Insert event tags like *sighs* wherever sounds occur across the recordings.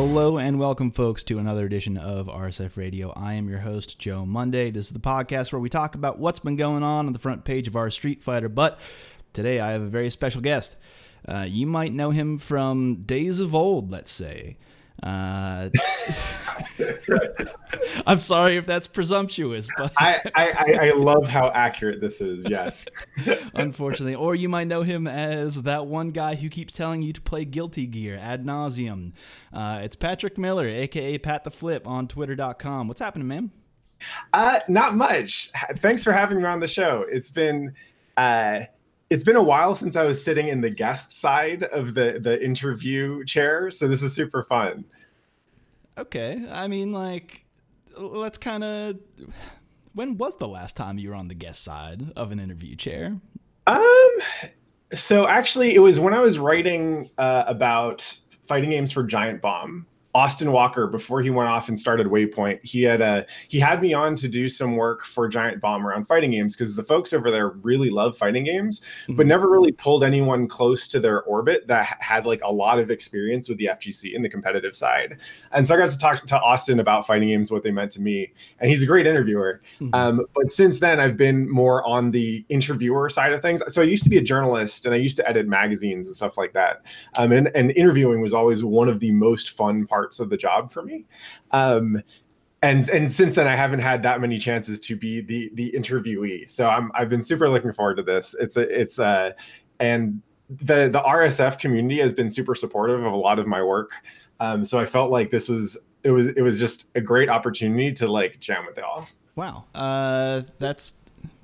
Hello and welcome, folks, to another edition of RSF Radio. I am your host, Joe Monday. This is the podcast where we talk about what's been going on on the front page of our Street Fighter. But today I have a very special guest. Uh, you might know him from days of old, let's say. Uh, *laughs* *laughs* I'm sorry if that's presumptuous, but I, I, I love how accurate this is. Yes, *laughs* unfortunately, or you might know him as that one guy who keeps telling you to play Guilty Gear ad nauseum. Uh, it's Patrick Miller, aka Pat the Flip, on Twitter.com. What's happening, man? Uh, not much. Thanks for having me on the show. It's been. Uh, it's been a while since I was sitting in the guest side of the the interview chair, so this is super fun. Okay, I mean, like, let's kind of. When was the last time you were on the guest side of an interview chair? Um, so actually, it was when I was writing uh, about fighting games for Giant Bomb. Austin Walker before he went off and started Waypoint. He had a he had me on to do some work for Giant Bomb around fighting games because the folks over there really love fighting games, mm-hmm. but never really pulled anyone close to their orbit that had like a lot of experience with the FGC in the competitive side. And so I got to talk to Austin about fighting games, what they meant to me, and he's a great interviewer. Mm-hmm. Um, but since then, I've been more on the interviewer side of things. So I used to be a journalist and I used to edit magazines and stuff like that. Um, and, and interviewing was always one of the most fun parts parts of the job for me. Um, and and since then I haven't had that many chances to be the the interviewee. So I'm I've been super looking forward to this. It's a it's a and the the RSF community has been super supportive of a lot of my work. Um, so I felt like this was it was it was just a great opportunity to like jam with y'all. Wow, uh, that's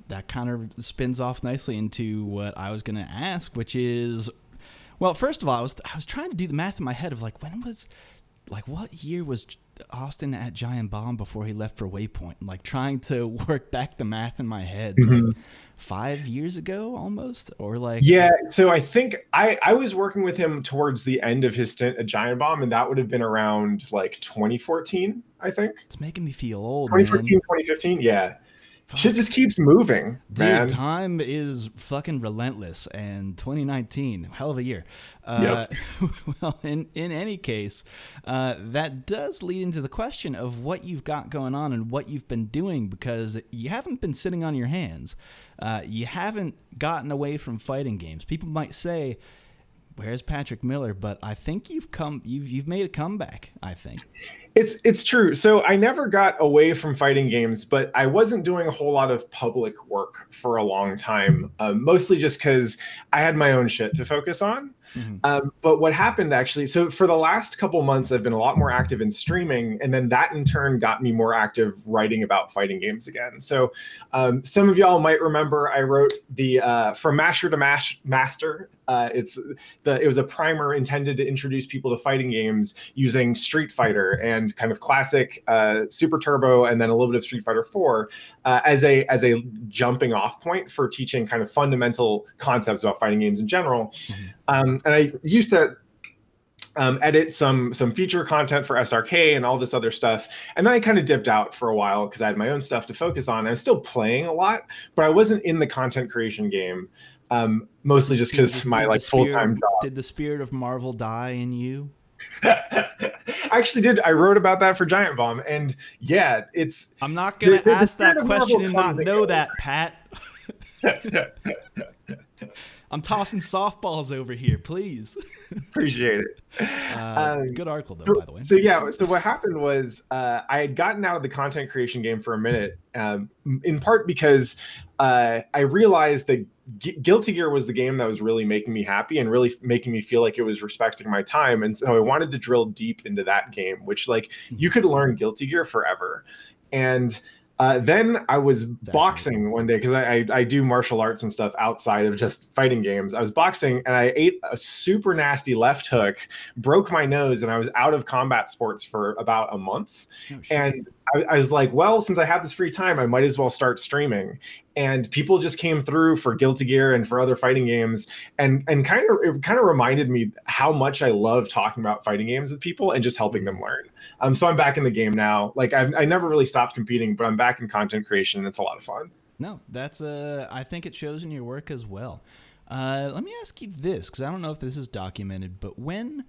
that kind of spins off nicely into what I was going to ask, which is, well, first of all, I was I was trying to do the math in my head of like when was like what year was Austin at Giant Bomb before he left for Waypoint? Like trying to *laughs* work back the math in my head. Mm-hmm. Like five years ago almost or like yeah so i think i i was working with him towards the end of his stint at giant bomb and that would have been around like 2014 i think it's making me feel old 2014 man. 2015 yeah Fuck. Shit just keeps moving, Dude, man. time is fucking relentless, and 2019, hell of a year. Uh, yep. *laughs* well, in in any case, uh, that does lead into the question of what you've got going on and what you've been doing because you haven't been sitting on your hands. Uh, you haven't gotten away from fighting games. People might say, "Where's Patrick Miller?" But I think you've come, you've you've made a comeback. I think. It's it's true. So I never got away from fighting games, but I wasn't doing a whole lot of public work for a long time. Um, mostly just because I had my own shit to focus on. Mm-hmm. Um, but what happened actually, so for the last couple months, I've been a lot more active in streaming, and then that in turn got me more active writing about fighting games again. So um, some of y'all might remember I wrote the uh, From Masher to Mash Master. Uh, it's the it was a primer intended to introduce people to fighting games using Street Fighter and kind of classic uh, Super Turbo, and then a little bit of Street Fighter Four uh, as a as a jumping off point for teaching kind of fundamental concepts about fighting games in general. Mm-hmm. Um, and I used to um, edit some some feature content for SRK and all this other stuff. And then I kind of dipped out for a while because I had my own stuff to focus on. I was still playing a lot, but I wasn't in the content creation game. Um, mostly just because my like full time job. Did the spirit of Marvel die in you? *laughs* I actually did. I wrote about that for Giant Bomb, and yeah, it's. I'm not gonna the, ask the that question and not know that, Pat. *laughs* *laughs* I'm tossing softballs over here, please. *laughs* Appreciate it. Uh, um, good article, though, so, by the way. So yeah, so what happened was uh, I had gotten out of the content creation game for a minute, um, in part because uh, I realized that G- Guilty Gear was the game that was really making me happy and really making me feel like it was respecting my time, and so I wanted to drill deep into that game, which like you could learn Guilty Gear forever, and uh, then I was boxing one day because I, I, I do martial arts and stuff outside of just fighting games. I was boxing and I ate a super nasty left hook, broke my nose, and I was out of combat sports for about a month. Oh, and I, I, was like, well, since I have this free time, I might as well start streaming. And people just came through for Guilty Gear and for other fighting games, and and kind of it kind of reminded me how much I love talking about fighting games with people and just helping them learn. Um, so I'm back in the game now. Like I've, I never really stopped competing, but I'm back in content creation. And it's a lot of fun. No, that's uh, I think it shows in your work as well. Uh, let me ask you this because I don't know if this is documented, but when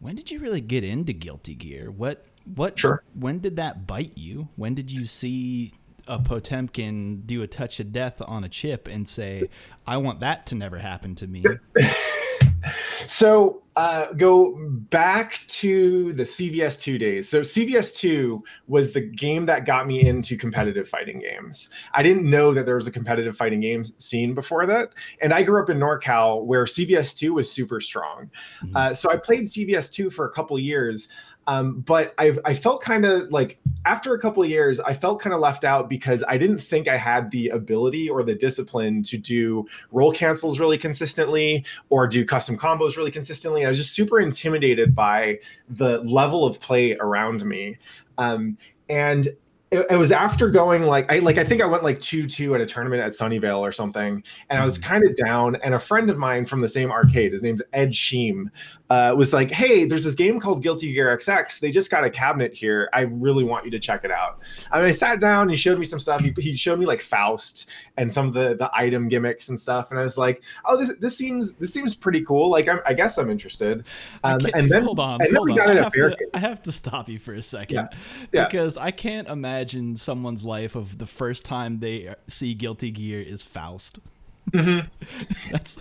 when did you really get into Guilty Gear? What what sure. when did that bite you? When did you see a Potemkin do a touch of death on a Chipp and say, "I want that to never happen to me"? *laughs* so uh, go back to the CVS2 days. So CVS2 was the game that got me into competitive fighting games. I didn't know that there was a competitive fighting games scene before that, and I grew up in NorCal where CVS2 was super strong. Mm-hmm. Uh, so I played CVS2 for a couple years. Um, but I, I felt kind of like after a couple of years, I felt kind of left out because I didn't think I had the ability or the discipline to do roll cancels really consistently or do custom combos really consistently. I was just super intimidated by the level of play around me. Um, and it, it, was after going like I like I think I went like two two at a tournament at Sunnyvale or something, and I was hmm. kind of down. And a friend of mine from the same arcade, his name's Ed Sheem, uh, was like, "Hey, there's this game called Guilty Gear XX. They just got a cabinet here. I really want you to check it out." I mean, I sat down. And he showed me some stuff. He, he showed me like Faust and some of the the item gimmicks and stuff. And I was like, "Oh, this this seems this seems pretty cool. Like, I'm, i guess I'm interested." Um, and then hold on, hold on. I have, to, I have to stop you for a second yeah. because yeah. I can't imagine someone's life of the first time they see Guilty Gear is Faust. Mm-hmm. *laughs* that's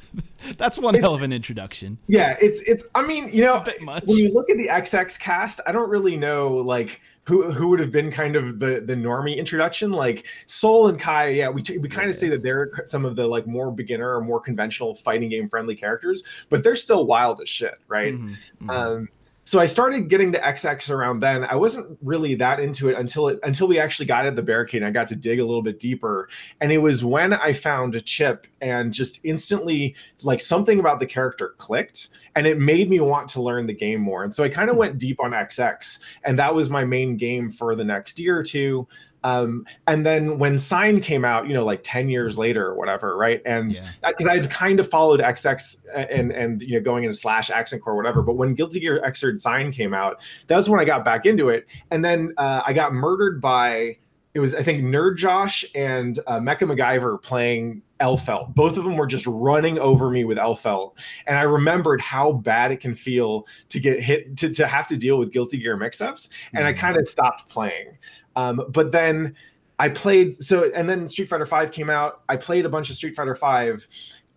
that's one it's, hell of an introduction. Yeah, it's it's. I mean, you know, when you look at the XX cast, I don't really know like who who would have been kind of the the normie introduction. Like Sol and Ky, yeah, we t- we kind of yeah. say that they're some of the like more beginner or more conventional fighting game friendly characters, but they're still wild as shit, right? Mm-hmm. Mm-hmm. Um, so I started getting the XX around then. I wasn't really that into it until it until we actually got at the barricade. And I got to dig a little bit deeper, and it was when I found a Chipp and just instantly like something about the character clicked, and it made me want to learn the game more. And so I kind of hmm. went deep on XX, and that was my main game for the next year or two. Um, and then when Sign came out, you know, like 10 years later or whatever, right? And because yeah. I'd kind of followed XX and and you know going into slash accent core whatever, but when Guilty Gear Xrd Sign came out, that was when I got back into it. And then uh, I got murdered by it was I think Nerd Josh and uh, Mecha MacGyver playing Elphelt. Both of them were just running over me with Elphelt, and I remembered how bad it can feel to get hit to, to have to deal with Guilty Gear mix-ups, and mm-hmm. I kind of stopped playing. Um, but then I played so, and then Street Fighter Five came out. I played a bunch of Street Fighter Five,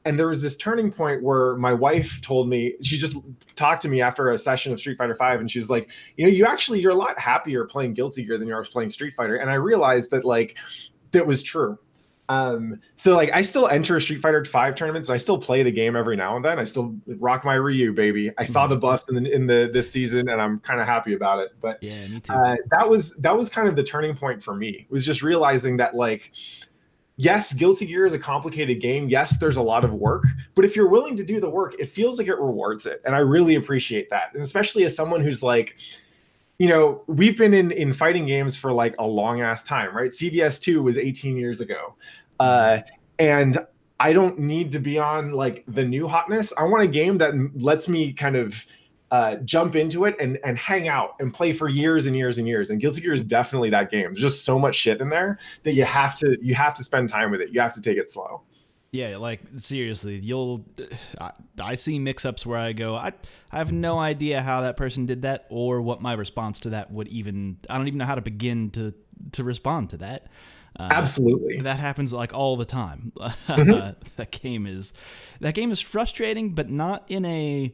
and there was this turning point where my wife told me she just talked to me after a session of Street Fighter Five, and she was like, "You know, you actually you're a lot happier playing Guilty Gear than you are playing Street Fighter." And I realized that like that was true. Um, so like I still enter Street Fighter Five tournaments. I still play the game every now and then. I still rock my Ryu, baby. I saw the mm-hmm. buffs in the in the this season, and I'm kind of happy about it. But yeah, me too. Uh, that was that was kind of the turning point for me. Was just realizing that like. Yes, Guilty Gear is a complicated game. Yes, there's a lot of work, but if you're willing to do the work, it feels like it rewards it. And I really appreciate that. And especially as someone who's like, you know, we've been in in fighting games for like a long ass time, right? CVS two was 18 years ago, uh, and I don't need to be on like the new hotness. I want a game that lets me kind of uh, jump into it and and hang out and play for years and years and years. And Guilty Gear is definitely that game. There's just so much shit in there that you have to you have to spend time with it. You have to take it slow. Yeah, like seriously, you'll. I, I see mix-ups where I go, I, I have no idea how that person did that, or what my response to that would even. I don't even know how to begin to to respond to that. Uh, Absolutely, that happens like all the time. *laughs* Mm-hmm. that game is that game is frustrating, but not in a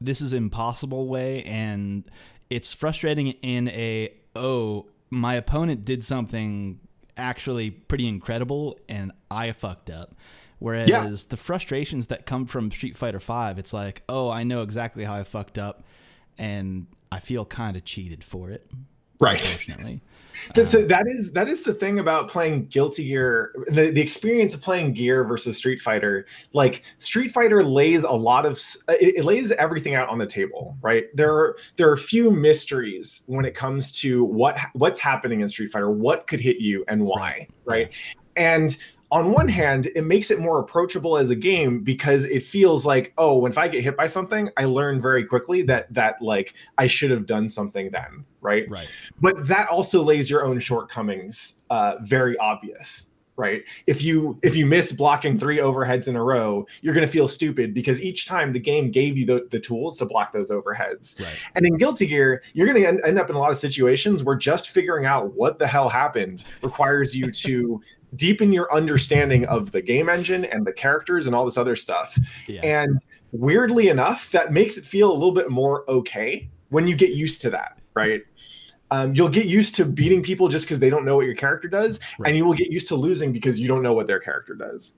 this is impossible way, and it's frustrating in a oh my opponent did something actually pretty incredible, and I fucked up. Whereas yeah. the frustrations that come from Street Fighter Five, it's like, oh, I know exactly how I fucked up, and I feel kind of cheated for it. Right. *laughs* Unfortunately. Uh, that is that is the thing about playing Guilty Gear, the, the experience of playing Gear versus Street Fighter. Like Street Fighter lays a lot of it, it, lays everything out on the table, right? There are there are a few mysteries when it comes to what what's happening in Street Fighter, what could hit you and why, right? right? And on one hand, it makes it more approachable as a game because it feels like, oh, if I get hit by something, I learn very quickly that that like I should have done something then, right? Right. But that also lays your own shortcomings uh, very obvious. right if you if you miss blocking three overheads in a row you're going to feel stupid because each time the game gave you the, the tools to block those overheads right. and in guilty gear you're going to end up in a lot of situations where just figuring out what the hell happened requires you to deepen your understanding of the game engine and the characters and all this other stuff yeah. and weirdly enough that makes it feel a little bit more okay when you get used to that right um, you'll get used to beating people just because they don't know what your character does, right. and you will get used to losing because you don't know what their character does.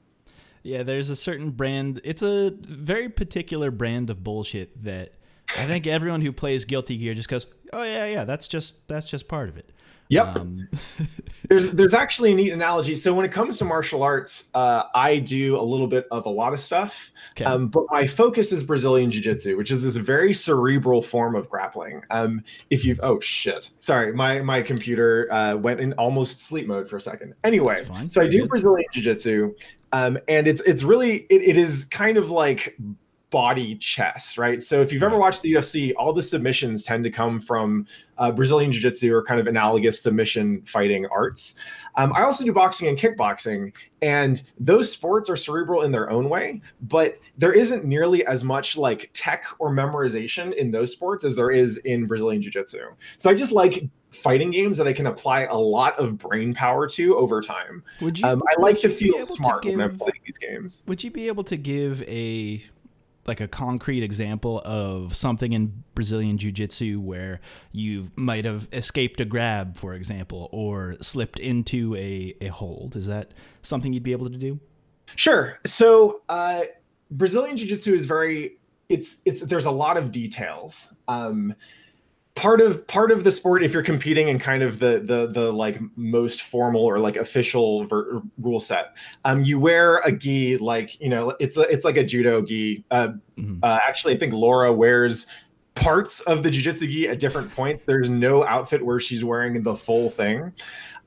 Yeah, there's a certain brand. It's a very particular brand of bullshit that I think everyone who plays Guilty Gear just goes, "Oh yeah, yeah, that's just that's just part of it." Yep. Um, *laughs* there's there's actually a neat analogy. So when it comes to martial arts, uh, I do a little bit of a lot of stuff, okay. um, but my focus is Brazilian Jiu Jitsu, which is this very cerebral form of grappling. Um, if you've oh shit, sorry, my my computer uh, went in almost sleep mode for a second. Anyway, so I do Brazilian Jiu Jitsu, um, and it's it's really it, it is kind of like body chess, right? So if you've ever watched the UFC, all the submissions tend to come from uh, Brazilian Jiu Jitsu or kind of analogous submission fighting arts. Um, I also do boxing and kickboxing, and those sports are cerebral in their own way, but there isn't nearly as much like tech or memorization in those sports as there is in Brazilian Jiu Jitsu. So I just like fighting games that I can apply a lot of brain power to over time. Would you? Um, I like to feel smart to give, when I'm playing these games. Would you be able to give a like a concrete example of something in Brazilian jiu-jitsu where you might have escaped a grab, for example, or slipped into a, a hold? Is that something you'd be able to do? Sure. So uh, Brazilian jiu-jitsu is very it's it's there's a lot of details. Um, part of part of the sport if you're competing in kind of the the the like most formal or like official ver- rule set um you wear a gi like you know it's a, it's like a judo gi. Uh, mm-hmm. uh actually i think laura wears parts of the jiu-jitsu gi at different points. There's no outfit where she's wearing the full thing.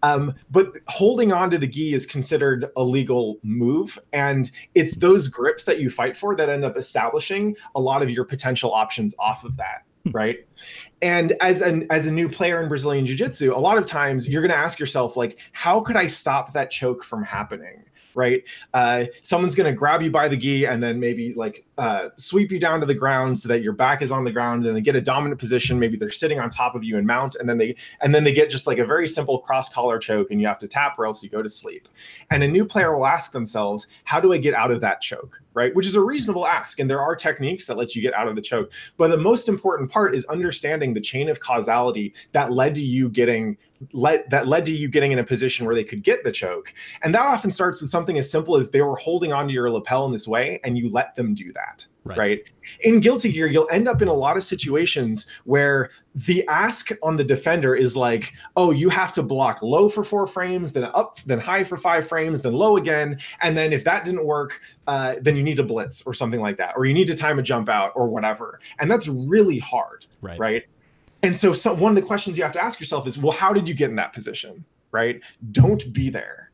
Um, but holding on to the gi is considered a legal move and it's those grips that you fight for that end up establishing a lot of your potential options off of that *laughs* right? And as an as a new player in brazilian jiu-jitsu a lot of times you're going to ask yourself like how could i stop that choke from happening right? Uh, someone's going to grab you by the gi and then maybe like uh, sweep you down to the ground so that your back is on the ground and they get a dominant position. Maybe they're sitting on top of you and mount, and then they and then they get just like a very simple cross collar choke, and you have to tap or else you go to sleep. And a new player will ask themselves, "How do I get out of that choke?" Right, which is a reasonable ask, and there are techniques that let you get out of the choke. But the most important part is understanding the chain of causality that led to you getting led that led to you getting in a position where they could get the choke. And that often starts with something as simple as they were holding onto your lapel in this way and you let them do that. Right. right. In Guilty Gear, you'll end up in a lot of situations where the ask on the defender is like, oh, you have to block low for four frames, then up, then high for five frames, then low again. And then if that didn't work, uh, then you need to blitz or something like that, or you need to time a jump out or whatever. And that's really hard. Right. Right. And so, so one of the questions you have to ask yourself is, well, how did you get in that position? Right? Don't be there.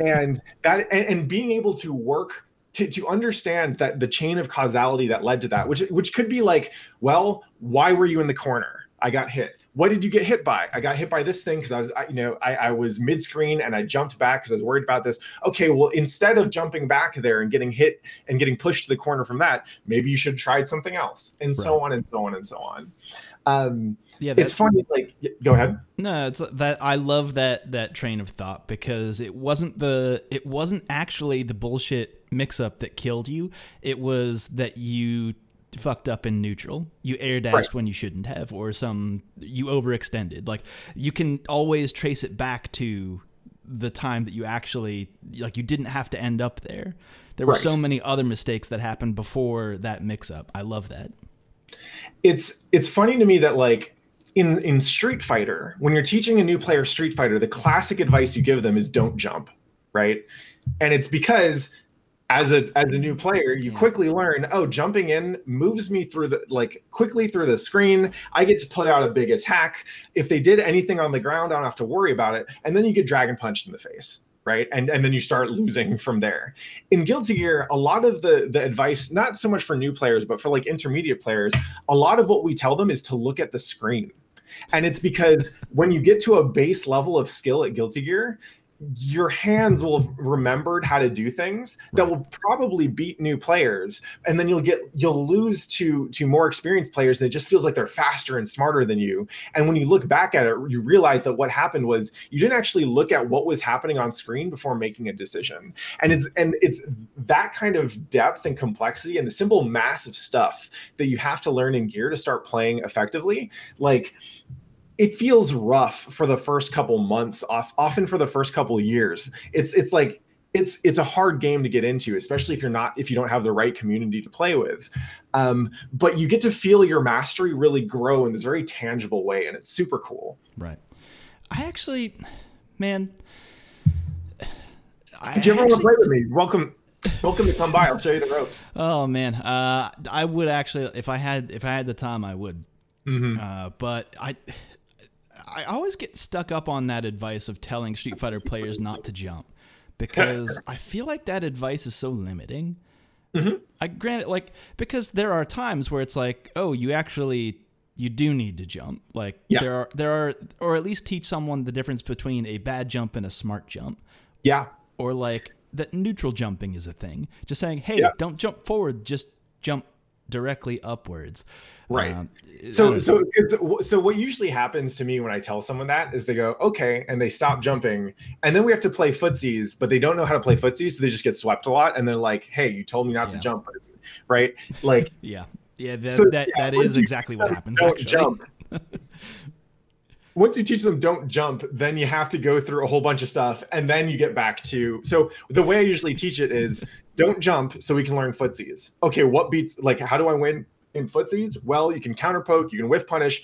and that and, and being able to work to, to understand that the chain of causality that led to that, which which could be like, well, why were you in the corner? I got hit. What did you get hit by? I got hit by this thing because I was, I, you know, I, I was mid screen and I jumped back because I was worried about this. Okay, well, instead of jumping back there and getting hit and getting pushed to the corner from that, maybe you should have tried something else, and right. so on and so on and so on. Um, yeah, it's funny. Like, go ahead. No, it's that I love that that train of thought because it wasn't the it wasn't actually the bullshit mix up that killed you. It was that you fucked up in neutral. You air dashed right. when you shouldn't have, or some you overextended. Like you can always trace it back to the time that you actually like you didn't have to end up there. There were right. so many other mistakes that happened before that mix up. I love that. It's it's funny to me that like in in Street Fighter, when you're teaching a new player Street Fighter, the classic advice you give them is don't jump, right? And it's because as a as a new player, you quickly learn, oh, jumping in moves me through the like quickly through the screen. I get to put out a big attack. If they did anything on the ground, I don't have to worry about it. And then you get dragon punched in the face right and and then you start losing *laughs* from there in guilty gear a lot of the the advice not so much for new players but for like intermediate players a lot of what we tell them is to look at the screen and it's because when you get to a base level of skill at Guilty Gear, your hands will have remembered how to do things that will probably beat new players. And then you'll get you'll lose to to more experienced players and it just feels like they're faster and smarter than you. And when you look back at it you realize that what happened was you didn't actually look at what was happening on screen before making a decision. And it's and it's that kind of depth and complexity and the simple massive stuff that you have to learn in gear to start playing effectively like it feels rough for the first couple months off often for the first couple years it's it's like it's it's a hard game to get into especially if you're not if you don't have the right community to play with um, but you get to feel your mastery really grow in this very tangible way and it's super cool Right. I actually, man. I if you ever want to play with me welcome welcome to come by i'll show you the ropes Oh man, uh, I would actually if I had if I had the time I would. Mhm. Uh, but I I always get stuck up on that advice of telling Street Fighter players not to jump because *laughs* I feel like that advice is so limiting. Mhm. I granted like because there are times where it's like, oh, you actually you do need to jump. Like Yeah. there are there are or at least teach someone the difference between a bad jump and a smart jump yeah or like that neutral jumping is a thing. Just saying, hey, Yeah. don't jump forward, just jump directly upwards. Right. Um, so so it's, so what usually happens to me when I tell someone that is they go okay and they stop jumping and then we have to play footsies but they don't know how to play footsies so they just get swept a lot and they're like hey you told me not to jump but it's, right like *laughs* yeah, yeah, that So, that, yeah, that is exactly what happens. don't Actually, jump *laughs* once you teach them don't jump then you have to go through a whole bunch of stuff and then you get back to so the way I usually teach it is don't jump so we can learn footsies. Okay what beats like how do I win in footsies? Well you can counter poke you can whiff punish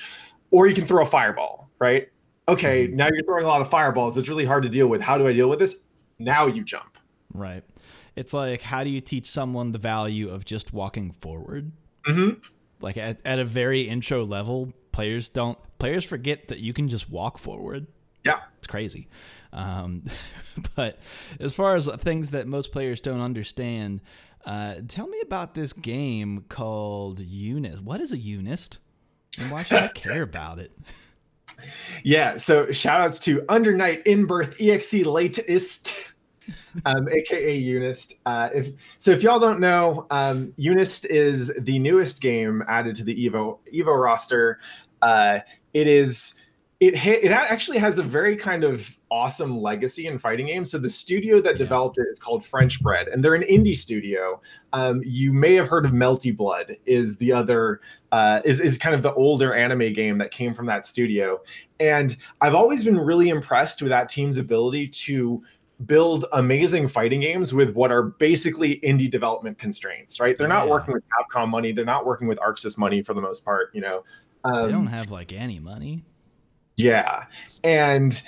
or you can throw a fireball right? Okay now you're throwing a lot of fireballs. It's really hard to deal with. How do I deal with this? Now you jump. Right. It's like how do you teach someone the value of just walking forward? hmm Like at, at a very intro level, players don't players forget that you can just walk forward. yeah. It's crazy. Um, *laughs* but as far as things that most players don't understand, uh, tell me about this game called Unist. What is a Unist? And why should I care about it? *laughs* Yeah, so shout outs to Under Night In Birth EXE latest, um, *laughs* aka Unist. Uh, if so, if y'all don't know, um, Unist is the newest game added to the Evo Evo roster. Uh, it is it hit, it actually has a very kind of awesome legacy in fighting games. So the studio that Yeah. developed it is called French Bread, and they're an indie studio. Um, you may have heard of Melty Blood. Is the other uh, is is kind of the older anime game that came from that studio. And I've always been really impressed with that team's ability to build amazing fighting games with what are basically indie development constraints, right? They're not Yeah. working with Capcom money, they're not working with ArcSys money for the most part, you know. Um, They don't have like any money. Yeah. And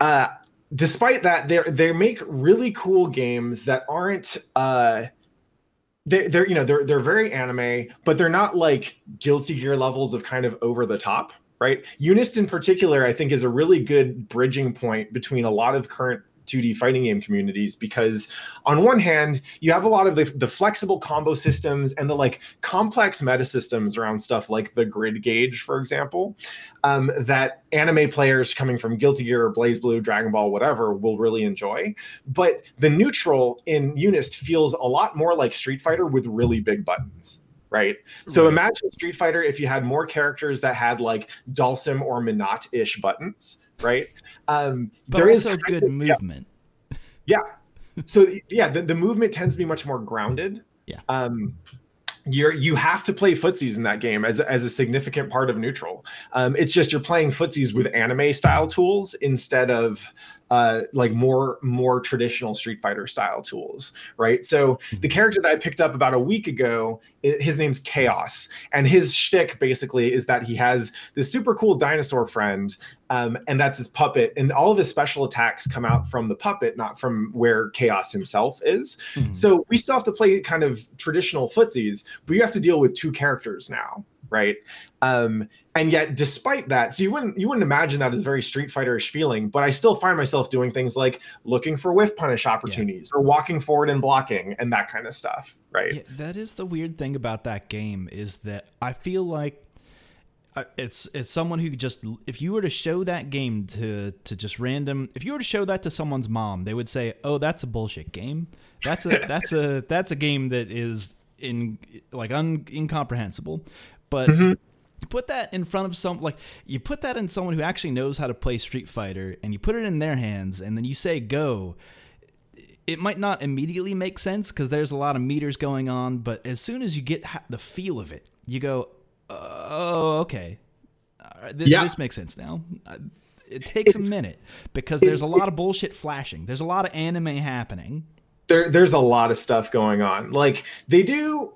uh despite that they they make really cool games that aren't uh they they're you know they're they're very anime, but they're not like Guilty Gear levels of kind of over the top, right? Unist in particular, I think, is a really good bridging point between a lot of current 2D fighting game communities because on one hand, you have a lot of the, the flexible combo systems and the like complex meta systems around stuff like the grid gauge, for example, um, that anime players coming from Guilty Gear, BlazBlue, Dragon Ball, whatever, will really enjoy. But the neutral in Unist feels a lot more like Street Fighter with really big buttons. Right. So imagine Street Fighter if you had more characters that had like Dhalsim or Menat ish buttons, right? Um, But there is also kind good of- yeah, movement. so yeah the, the movement tends to be much more grounded Yeah. um you're you have to play footsies in that game as, as a significant part of neutral um it's just you're playing footsies with anime style tools instead of uh like more more traditional street fighter style tools right so the character that i picked up about a week ago his name's chaos and his shtick basically is that he has this super cool dinosaur friend um, and that's his puppet. And all of his special attacks come out from the puppet, not from where Chaos himself is. Mhm. So we still have to play kind of traditional footsies, but you have to deal with two characters now, right? Um, and yet, despite that, so you wouldn't you wouldn't imagine that as very Street Fighter-ish feeling, but I still find myself doing things like looking for whiff punish opportunities or walking forward and blocking and that kind of stuff, right? Yeah, that is the weird thing about that game is that I feel like it's it's someone who just if you were to show that game to to just random if you were to show that to someone's mom they would say oh that's a bullshit game that's a that's a that's a game that is in like un, incomprehensible but mm-hmm. put that in front of some like you put that in someone who actually knows how to play street fighter and you put it in their hands and then you say go it might not immediately make sense because there's a lot of meters going on but as soon as you get the feel of it you go oh, okay. Th- yeah. This makes sense now. It takes it's, a minute because there's a lot of bullshit flashing. There's a lot of anime happening. There, there's a lot of stuff going on. Like they do.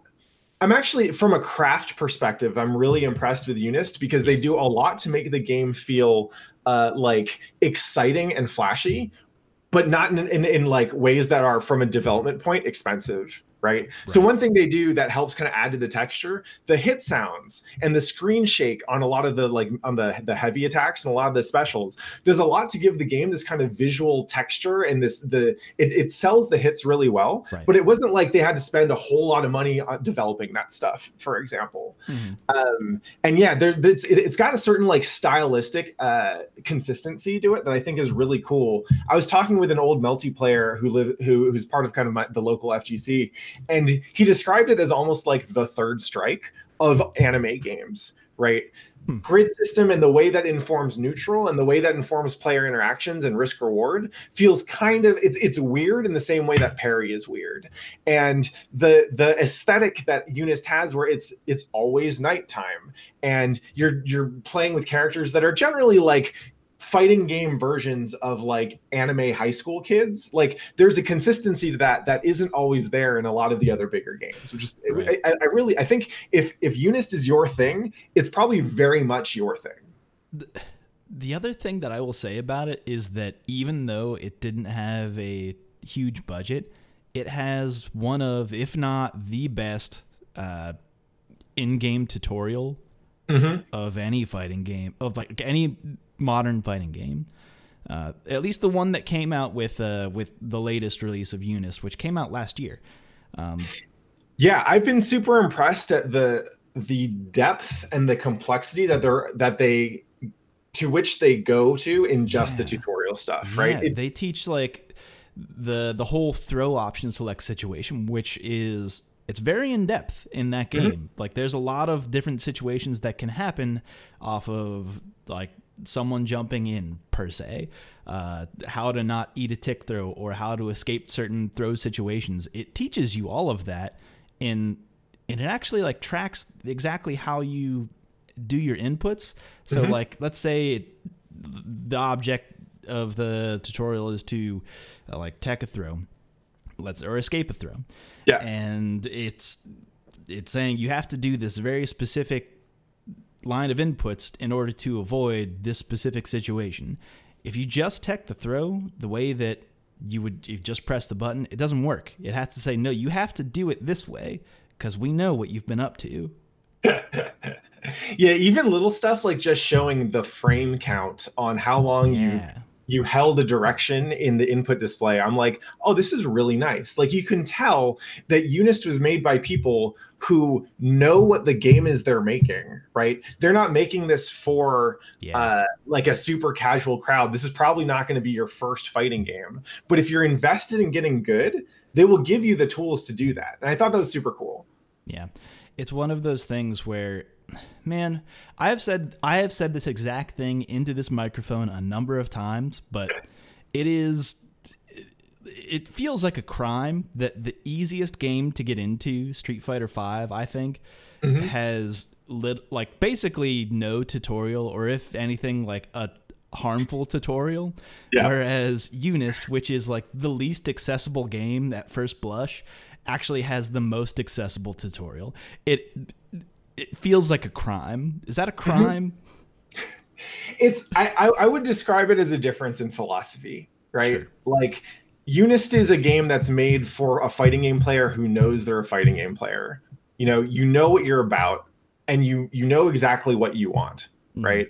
I'm actually, from a craft perspective, I'm really impressed with Unist because yes. they do a lot to make the game feel uh, like exciting and flashy, but not in, in, in like ways that are, from a development point, expensive right? right? So one thing they do that helps kind of add to the texture, the hit sounds and the screen shake on a lot of the like on the the heavy attacks and a lot of the specials does a lot to give the game this kind of visual texture and this the it, it sells the hits really well. Right. But it wasn't like they had to spend a whole lot of money on developing that stuff, for example. Mm-hmm. Um, and yeah, there it's it, has got a certain like stylistic uh, consistency to it that I think is really cool. I was talking with an old multiplayer who live who who's part of kind of my, the local FGC and he described it as almost like the third strike of anime games right hmm. grid system and the way that informs neutral and the way that informs player interactions and risk reward feels kind of it's it's weird in the same way that parry is weird and the the aesthetic that Unist has where it's it's always nighttime and you're you're playing with characters that are generally like fighting game versions of like anime high school kids like there's a consistency to that that isn't always there in a lot of the other bigger games which is right. I, I, really i think if if unist is your thing it's probably very much your thing the, the other thing that i will say about it is that even though it didn't have a huge budget it has one of if not the best uh, in-game tutorial mm-hmm. of any fighting game of like any modern fighting game. Uh, at least the one that came out with uh, with the latest release of Unist, which came out last year. Um, yeah, I've been super impressed at the the depth and the complexity that they're that they to which they go to in just yeah. the tutorial stuff, right? Yeah, it, they teach like the the whole throw option select situation, which is it's very in depth in that mm-hmm. game. Mm-hmm. Like there's a lot of different situations that can happen off of like someone jumping in per se, uh, how to not eat a tick throw or how to escape certain throw situations. It teaches you all of that in and it actually like tracks exactly how you do your inputs. So mm-hmm. like let's say it, the object of the tutorial is to uh, like tech a throw, let's or escape a throw. Yeah. And it's it's saying you have to do this very specific line of inputs in order to avoid this specific situation. If you just tech the throw the way that you would you just press the button, it doesn't work. It has to say, no, you have to do it this way because we know what you've been up to. *laughs* yeah, even little stuff like just showing the frame count on how long yeah. you you held a direction in the input display. I'm like, oh, this is really nice. Like you can tell that Unist was made by people who know what the game is they're making, right? They're not making this for yeah. uh, like a super casual crowd. This is probably not going to be your first fighting game. But if you're invested in getting good, they will give you the tools to do that. And I thought that was super cool. Yeah. It's one of those things where man, I have said I have said this exact thing into this microphone a number of times, but it is it feels like a crime that the easiest game to get into, Street Fighter 5, I think, mm-hmm. has lit, like basically no tutorial or if anything like a harmful tutorial. Yeah. Whereas Unist, which is like the least accessible game at first blush, actually has the most accessible tutorial. It it feels like a crime. Is that a mm-hmm. crime? Mm-hmm. It's I, I, I would describe it as a difference in philosophy, right? Sure. Like Unist is a game that's made for a fighting game player who knows they're a fighting game player. You know, you know what you're about, and you you know exactly what you want, mm-hmm. right?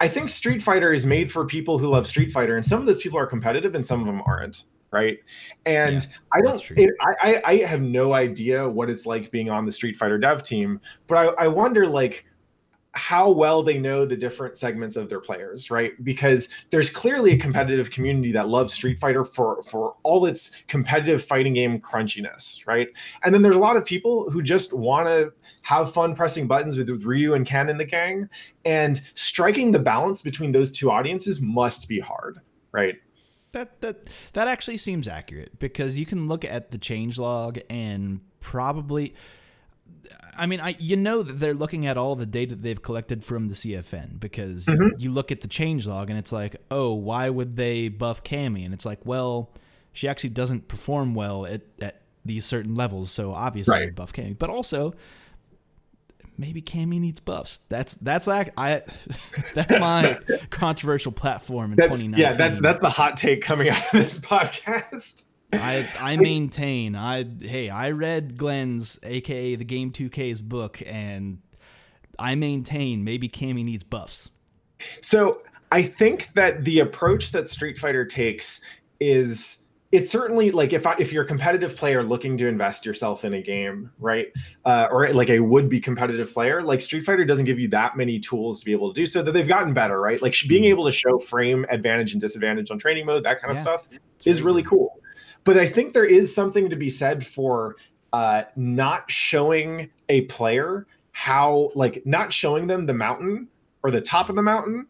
I think Street Fighter is made for people who love Street Fighter, and some of those people are competitive, and some of them aren't right? And yeah, I don't, it, I, I have no idea what it's like being on the Street Fighter dev team, but I, I wonder, like, how well they know the different segments of their players, right? Because there's clearly a competitive community that loves Street Fighter for for all its competitive fighting game crunchiness, right? And then there's a lot of people who just want to have fun pressing buttons with, with Ryu and Ken in the gang, and striking the balance between those two audiences must be hard, right? That that that actually seems accurate because you can look at the change log and probably I mean, I you know that they're looking at all the data they've collected from the CFN because mm-hmm. you look at the change log and it's like, oh, why would they buff Cammy? And it's like, well, she actually doesn't perform well at, at these certain levels, so obviously right. buff Cammy. But also, maybe Cammy needs buffs. That's that's like I *laughs* that's my *laughs* controversial platform in that's, 2019. Yeah, that's that's the hot take coming out of this *laughs* podcast. I I maintain I hey I read Glenn's aka the Game 2K's book and I maintain maybe Cammy needs buffs. So I think that the approach that Street Fighter takes is it's certainly like if I, if you're a competitive player looking to invest yourself in a game, right, uh, or like a would-be competitive player, like Street Fighter doesn't give you that many tools to be able to do so. That they've gotten better, right? Like being mm-hmm. able to show frame advantage and disadvantage on training mode, that kind of yeah, stuff, is really cool. But I think there is something to be said for uh, not showing a player how, like, not showing them the mountain or the top of the mountain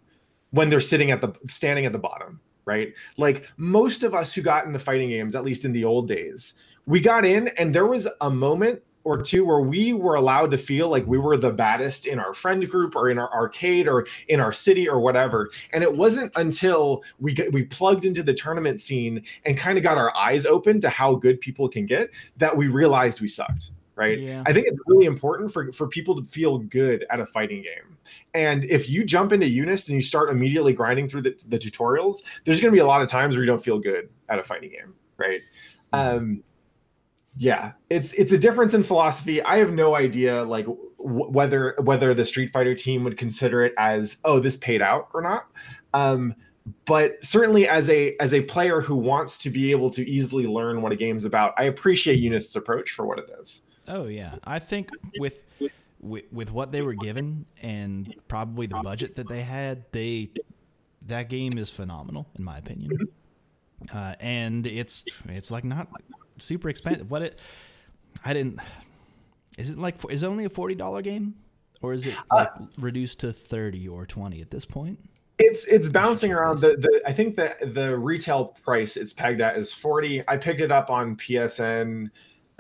when they're sitting at the standing at the bottom, right? Like most of us who got into fighting games, at least in the old days, we got in and there was a moment or two where we were allowed to feel like we were the baddest in our friend group or in our arcade or in our city or whatever. And it wasn't until we get, we plugged into the tournament scene and kind of got our eyes open to how good people can get that we realized we sucked. Right. Yeah. I think it's really important for, for people to feel good at a fighting game. And if you jump into UNIST and you start immediately grinding through the, the tutorials, there's going to be a lot of times where you don't feel good at a fighting game. Right. Mm-hmm. Um, yeah it's it's a difference in philosophy i have no idea like w- whether whether the street fighter team would consider it as oh this paid out or not um but certainly as a as a player who wants to be able to easily learn what a game's about i appreciate UNIST's approach for what it is oh yeah i think with with, with what they were given and probably the budget that they had they that game is phenomenal in my opinion uh, and it's it's like not super expensive. What it? I didn't. Is it like? Is it only a forty dollar game, or is it uh, like uh, reduced to thirty or twenty at this point? It's it's bouncing around. The, the I think that the retail price it's pegged at is forty. I picked it up on PSN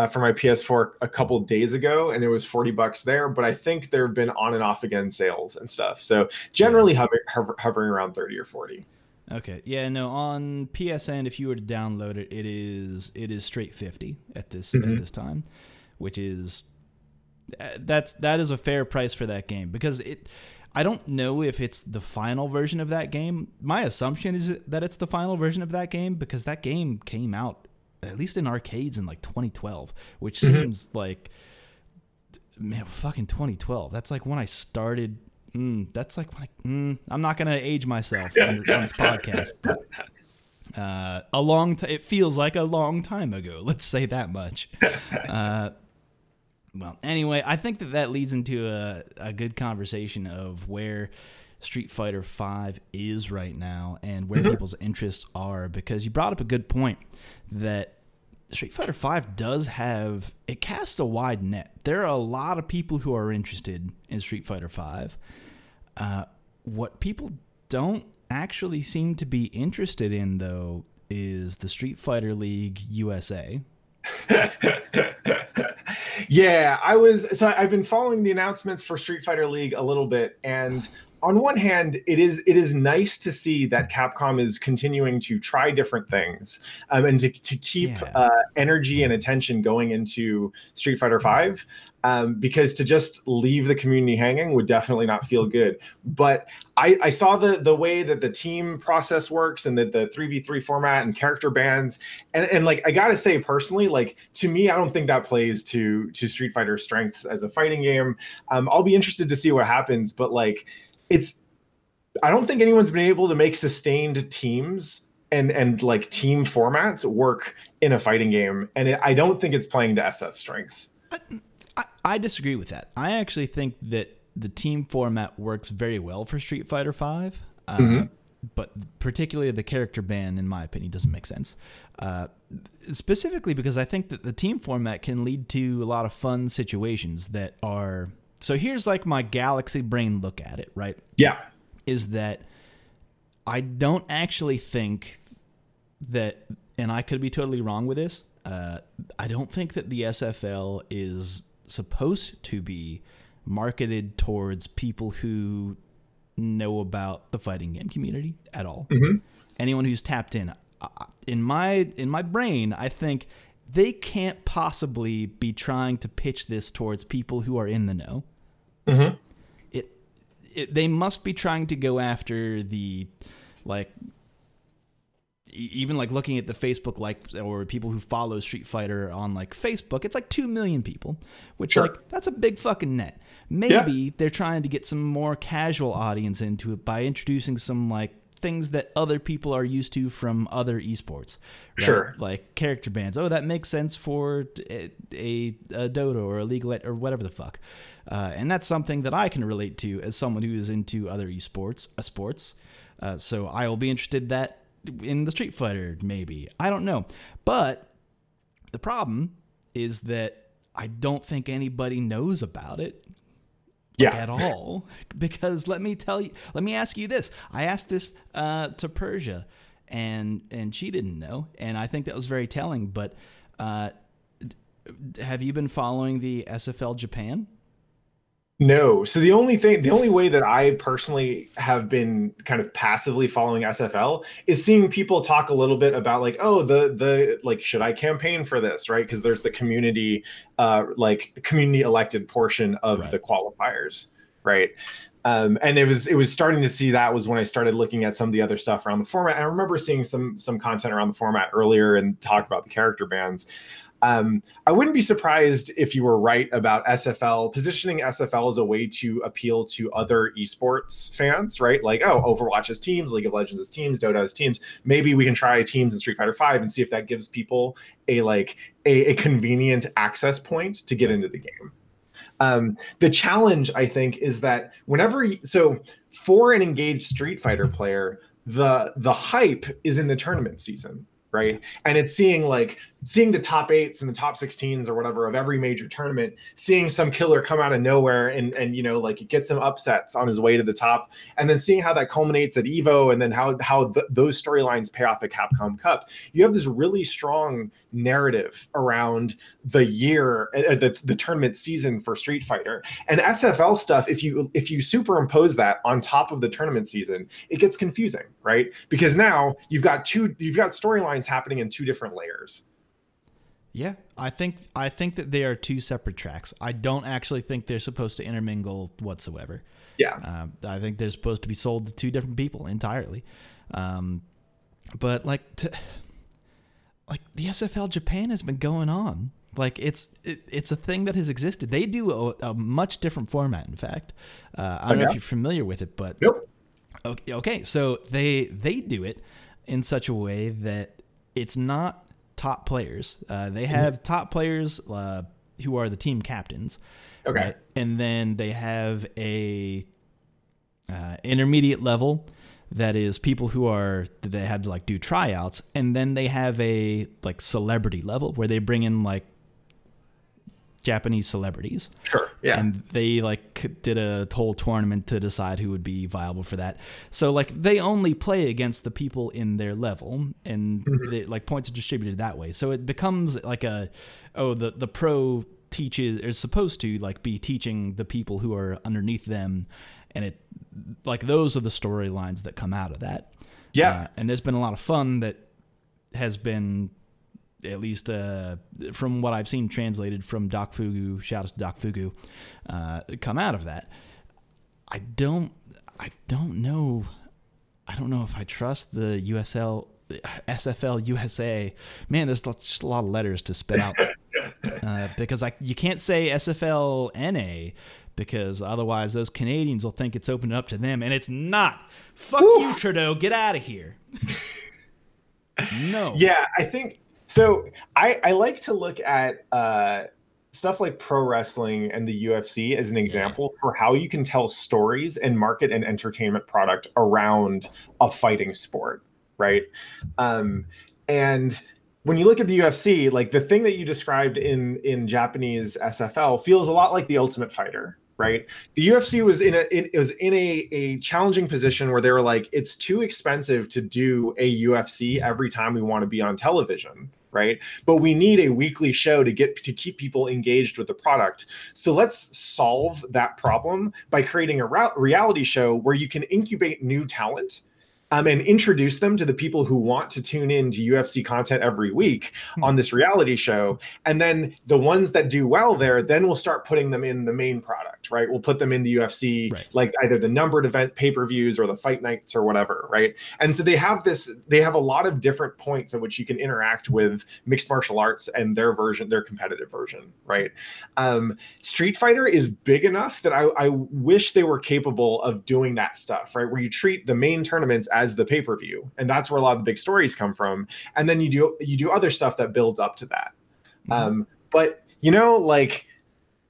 uh, for my PS4 a couple days ago, and it was forty bucks there. But I think there have been on and off again sales and stuff. So generally hover, hover, hovering around thirty or forty. Okay. Yeah. No. On PSN, if you were to download it, it is it is straight fifty at this mm-hmm. at this time, which is uh, that's that is a fair price for that game because it. I don't know if it's the final version of that game. My assumption is that it's the final version of that game because that game came out at least in arcades in like 2012, which mm-hmm. seems like man, fucking 2012. That's like when I started Mm, that's like, like mm, I'm not gonna age myself on, *laughs* on this podcast, but uh, a long time. It feels like a long time ago. *laughs* Let's say that much. *laughs* Uh, well, anyway, I think that that leads into a, a good conversation of where Street Fighter Five is right now and where mm-hmm. people's interests are. Because you brought up a good point that Street Fighter Five does have it casts a wide net. There are a lot of people who are interested in Street Fighter Five. Uh, what people don't actually seem to be interested in, though, is the Street Fighter League USA. *laughs* yeah, I was. So I've been following the announcements for Street Fighter League a little bit, and on one hand, it is it is nice to see that Capcom is continuing to try different things um, and to, to keep yeah. uh, energy and attention going into Street Fighter Five. Um, because to just leave the community hanging would definitely not feel good. But I, I saw the the way that the team process works and that the three v three format and character bans, and and like I gotta say personally, like to me, I don't think that plays to to Street Fighter strengths as a fighting game. Um, I'll be interested to see what happens, but like it's I don't think anyone's been able to make sustained teams and and like team formats work in a fighting game, and it, I don't think it's playing to SF strengths. I, I, I disagree with that. I actually think that the team format works very well for Street Fighter Five. Uh, mm-hmm. But particularly the character ban, in my opinion, doesn't make sense. Uh, specifically because I think that the team format can lead to a lot of fun situations that are. So here's like my galaxy brain look at it, right? Yeah. Is that I don't actually think that, and I could be totally wrong with this. Uh, I don't think that the SFL is supposed to be marketed towards people who know about the fighting game community at all. Mm-hmm. Anyone who's tapped in, in my in my brain, I think they can't possibly be trying to pitch this towards people who are in the know. Mm-hmm. It, it they must be trying to go after the like even like looking at the Facebook like or people who follow Street Fighter on like Facebook, it's like two million people, which sure. like that's a big fucking net. Maybe yeah. they're trying to get some more casual audience into it by introducing some like things that other people are used to from other esports. Right? Sure. Like character bans. Oh, that makes sense for a, a, a Dota or a League or whatever the fuck. Uh, and that's something that I can relate to as someone who is into other esports, uh, sports. Uh, so I will be interested that in the Street Fighter, maybe. I don't know. But the problem is that I don't think anybody knows about it. Yeah. At all. *laughs* Because let me tell you, let me ask you this. I asked this uh, to Persia, and and she didn't know, and I think that was very telling. But uh, have you been following the SFL Japan? No. So the only thing, the only way that I personally have been kind of passively following SFL is seeing people talk a little bit about like, oh, the the like, should I campaign for this, right? Because there's the community, uh, like community elected portion of right. the qualifiers, right? Um, and it was it was starting to see that was when I started looking at some of the other stuff around the format. I remember seeing some some content around the format earlier and talk about the character bans. Um, I wouldn't be surprised if you were right about SFL positioning SFL as a way to appeal to other esports fans, right? Like, oh, Overwatch has teams, League of Legends has teams, Dota has teams. Maybe we can try teams in Street Fighter Five and see if that gives people a like a, a convenient access point to get into the game. Um, the challenge, I think, is that whenever so for an engaged Street Fighter player, the the hype is in the tournament season right? And it's seeing like seeing the top eights and the top 16s or whatever of every major tournament, seeing some killer come out of nowhere and and you know like get some upsets on his way to the top, and then seeing how that culminates at Evo, and then how how th- those storylines pay off at Capcom Cup. You have this really strong narrative around the year, uh, the the tournament season for Street Fighter and SFL stuff. If you if you superimpose that on top of the tournament season, it gets confusing, right? Because now you've got two you've got storylines happening in two different layers yeah, I think I think that they are two separate tracks. I don't actually think they're supposed to intermingle whatsoever. Yeah, uh, I think they're supposed to be sold to two different people entirely. Um, but like, to, like the SFL Japan has been going on. Like it's it, it's a thing that has existed. They do a, a much different format. In fact, uh, I don't know if you're familiar with it, but nope. Okay, okay, so they they do it in such a way that it's not top players. Uh, they mm-hmm. have mm-hmm. top players uh, who are the team captains. Okay. Right? And then they have a uh, intermediate level that is people who are they had to like do tryouts, and then they have a like celebrity level where they bring in like Japanese celebrities. Sure. Yeah. And they like did a whole tournament to decide who would be viable for that. So like they only play against the people in their level and mm-hmm. they, like points are distributed that way. So it becomes like a oh the the pro teaches is supposed to like be teaching the people who are underneath them and it like those are the storylines that come out of that. Yeah. Uh, and there's been a lot of fun that has been at least uh, from what I've seen translated from Doc Fugu, shout out to Doc Fugu, uh, come out of that. I don't, I don't know, I don't know if I trust the USL, SFL USA. Man, there's just a lot of letters to spit out *laughs* uh, because I you can't say SFL NA because otherwise those Canadians will think it's open up to them, and it's not. Fuck you, Trudeau. Get out of here. *laughs* no. Yeah, I think so I, I like to look at uh, stuff like pro wrestling and the UFC as an example for how you can tell stories and market an entertainment product around a fighting sport, right? Um, and when you look at the UFC, like the thing that you described in in Japanese SFL feels a lot like the Ultimate Fighter, right? The UFC was in a it was in a a challenging position where they were like, it's too expensive to do a UFC every time we want to be on television, right? But we need a weekly show to get to keep people engaged with the product. So let's solve that problem by creating a reality show where you can incubate new talent um, and introduce them to the people who want to tune in to UFC content every week hmm. on this reality show. And then the ones that do well there, then we'll start putting them in the main product, right? We'll put them in the UFC, right. like either the numbered event pay per views or the fight nights or whatever, right? And so they have this, they have a lot of different points at which you can interact with mixed martial arts and their version, their competitive version, right? Um, Street Fighter is big enough that I, I wish they were capable of doing that stuff, right? Where you treat the main tournaments as as the pay per view, and that's where a lot of the big stories come from. And then you do you do other stuff that builds up to that. Mm-hmm. Um, but you know, like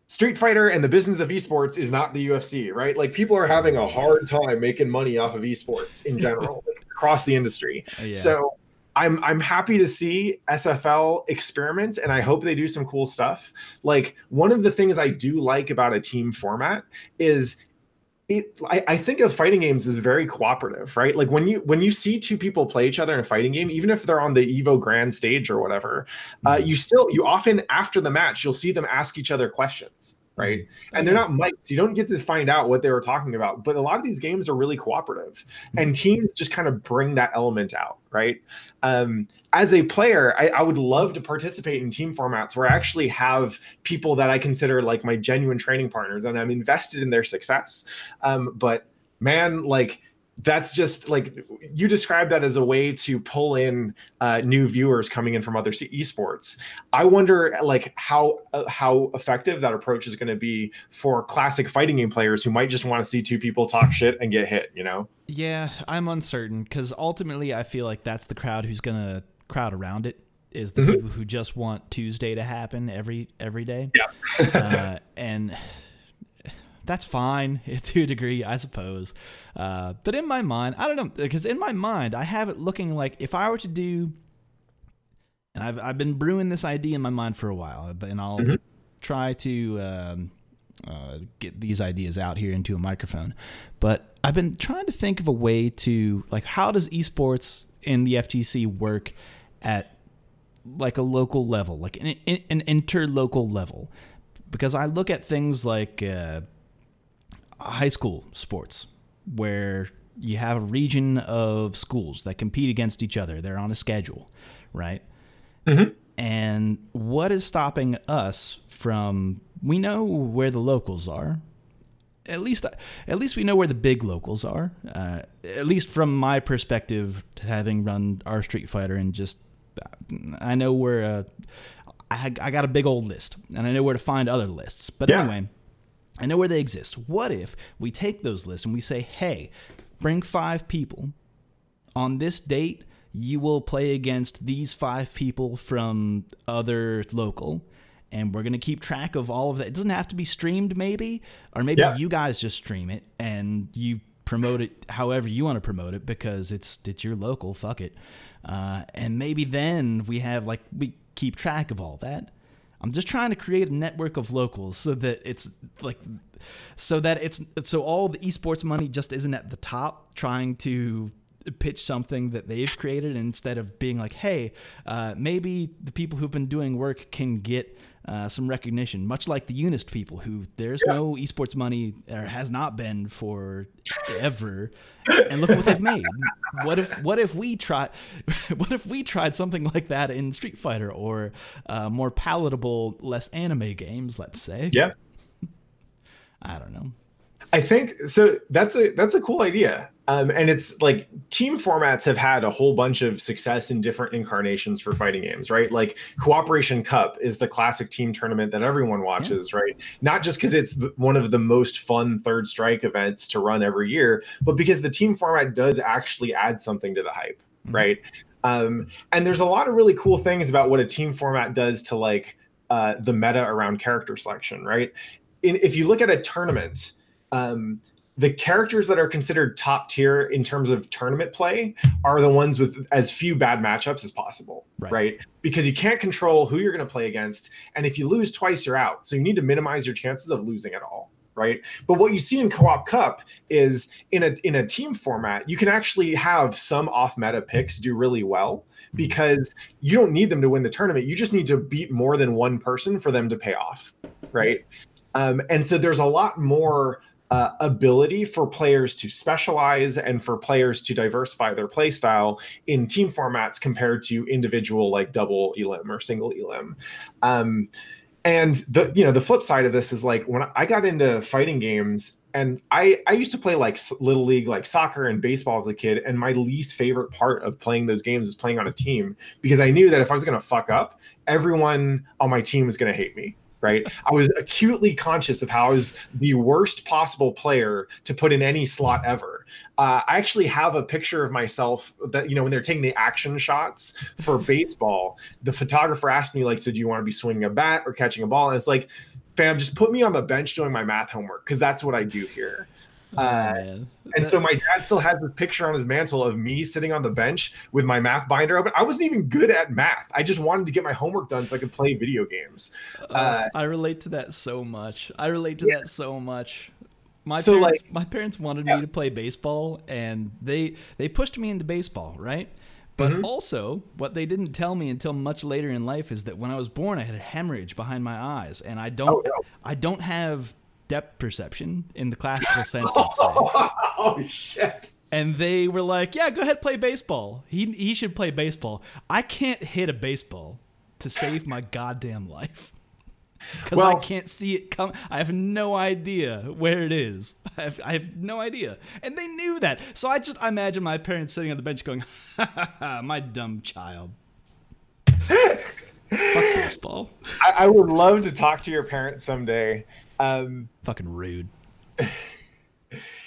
Street Fighter and the business of esports is not the UFC, right? Like people are having a hard time making money off of esports in general like, *laughs* across the industry. Yeah. So I'm I'm happy to see SFL experiment and I hope they do some cool stuff. Like one of the things I do like about a team format is it I, I, think of fighting games as very cooperative right like when you when you see two people play each other in a fighting game even if they're on the evo grand stage or whatever uh, mm-hmm. you still you often after the match you'll see them ask each other questions right mm-hmm. and they're not mics you don't get to find out what they were talking about but a lot of these games are really cooperative and teams just kind of bring that element out right um, as a player, I, I, would love to participate in team formats where I actually have people that I consider like my genuine training partners and I'm invested in their success. Um, but man, like that's just like you described that as a way to pull in uh, new viewers coming in from other esports. I wonder like how uh, how effective that approach is going to be for classic fighting game players who might just want to see two people talk shit and get hit. You know? Yeah, I'm uncertain because ultimately I feel like that's the crowd who's going to crowd around it is the mm-hmm. people who just want Tuesday to happen every every day. Yeah, *laughs* uh, and that's fine *laughs* to a degree, I suppose. Uh, but in my mind, I don't know because in my mind, I have it looking like if I were to do, and I've I've been brewing this idea in my mind for a while, and I'll mm-hmm. try to. Um, uh, get these ideas out here into a microphone, but I've been trying to think of a way to like how does esports in the FGC work at like a local level, like an, an interlocal level, because I look at things like uh, high school sports where you have a region of schools that compete against each other. They're on a schedule, right? Mm-hmm. And what is stopping us from? We know where the locals are. At least, at least we know where the big locals are. Uh, at least from my perspective, having run our Street Fighter and just, I know where. Uh, I, I got a big old list, and I know where to find other lists. But yeah. anyway, I know where they exist. What if we take those lists and we say, hey, bring five people on this date? You will play against these five people from other local, and we're gonna keep track of all of that. It doesn't have to be streamed, maybe, or maybe yeah. you guys just stream it and you promote it however you want to promote it because it's it's your local. Fuck it, uh, and maybe then we have like we keep track of all that I'm just trying to create a network of locals so that it's like so that it's so all the esports money just isn't at the top trying to pitch something that they've created instead of being like, hey, uh, maybe the people who've been doing work can get uh, some recognition, much like the Unist people, who there's yeah. no esports money or has not been for ever, and look what they've *laughs* made. What if what if we try, *laughs* what if we tried something like that in Street Fighter or uh, more palatable, less anime games? Let's say. Yeah. *laughs* I don't know. I think so. That's a that's a cool idea. Um, and it's like team formats have had a whole bunch of success in different incarnations for fighting games, right? Like Cooperation Cup is the classic team tournament that everyone watches, yeah. right? Not just because it's the, one of the most fun third strike events to run every year, but because the team format does actually add something to the hype, mm-hmm. right? Um, and there's a lot of really cool things about what a team format does to like uh, the meta around character selection, right? In, if you look at a tournament, um, the characters that are considered top tier in terms of tournament play are the ones with as few bad matchups as possible, right? right? Because you can't control who you're going to play against, and if you lose twice, you're out. So you need to minimize your chances of losing at all right? But what you see in Co-op Cup is in a in a team format, you can actually have some off meta picks do really well mm-hmm. because you don't need them to win the tournament. You just need to beat more than one person for them to pay off, right? Um, and so there's a lot more uh, ability for players to specialize and for players to diversify their playstyle in team formats compared to individual like double elim or single elim. Um, and the you know the flip side of this is like when I got into fighting games and I I used to play like little league like soccer and baseball as a kid and my least favorite part of playing those games is playing on a team because I knew that if I was going to fuck up everyone on my team was going to hate me right? I was acutely conscious of how I was the worst possible player to put in any slot ever. Uh, I actually have a picture of myself that, you know, when they're taking the action shots for *laughs* baseball, the photographer asked me, like, so do you want to be swinging a bat or catching a ball? And it's like, fam, just put me on the bench doing my math homework because that's what I do here. Oh, uh, and so my dad still has this picture on his mantle of me sitting on the bench with my math binder open. I wasn't even good at math. I just wanted to get my homework done so I could play video games. Uh, uh, I relate to that so much. I relate to yeah. that so much. My so parents, like, my parents wanted yeah. me to play baseball, and they they pushed me into baseball, right? But mm-hmm. also, what they didn't tell me until much later in life is that when I was born, I had a hemorrhage behind my eyes, and I don't, oh, no. I don't have depth perception in the classical *laughs* sense, let's say. oh shit. And they were like, "Yeah, go ahead, play baseball. He he should play baseball. I can't hit a baseball to save my goddamn life." *laughs* Because well, I can't see it come. I have no idea where it is. *laughs* I have, I have no idea. And they knew that. So I just I imagine my parents sitting on the bench going, ha, ha, ha, my dumb child. Fuck baseball. I, I, would love to talk to your parents someday um, Fucking rude.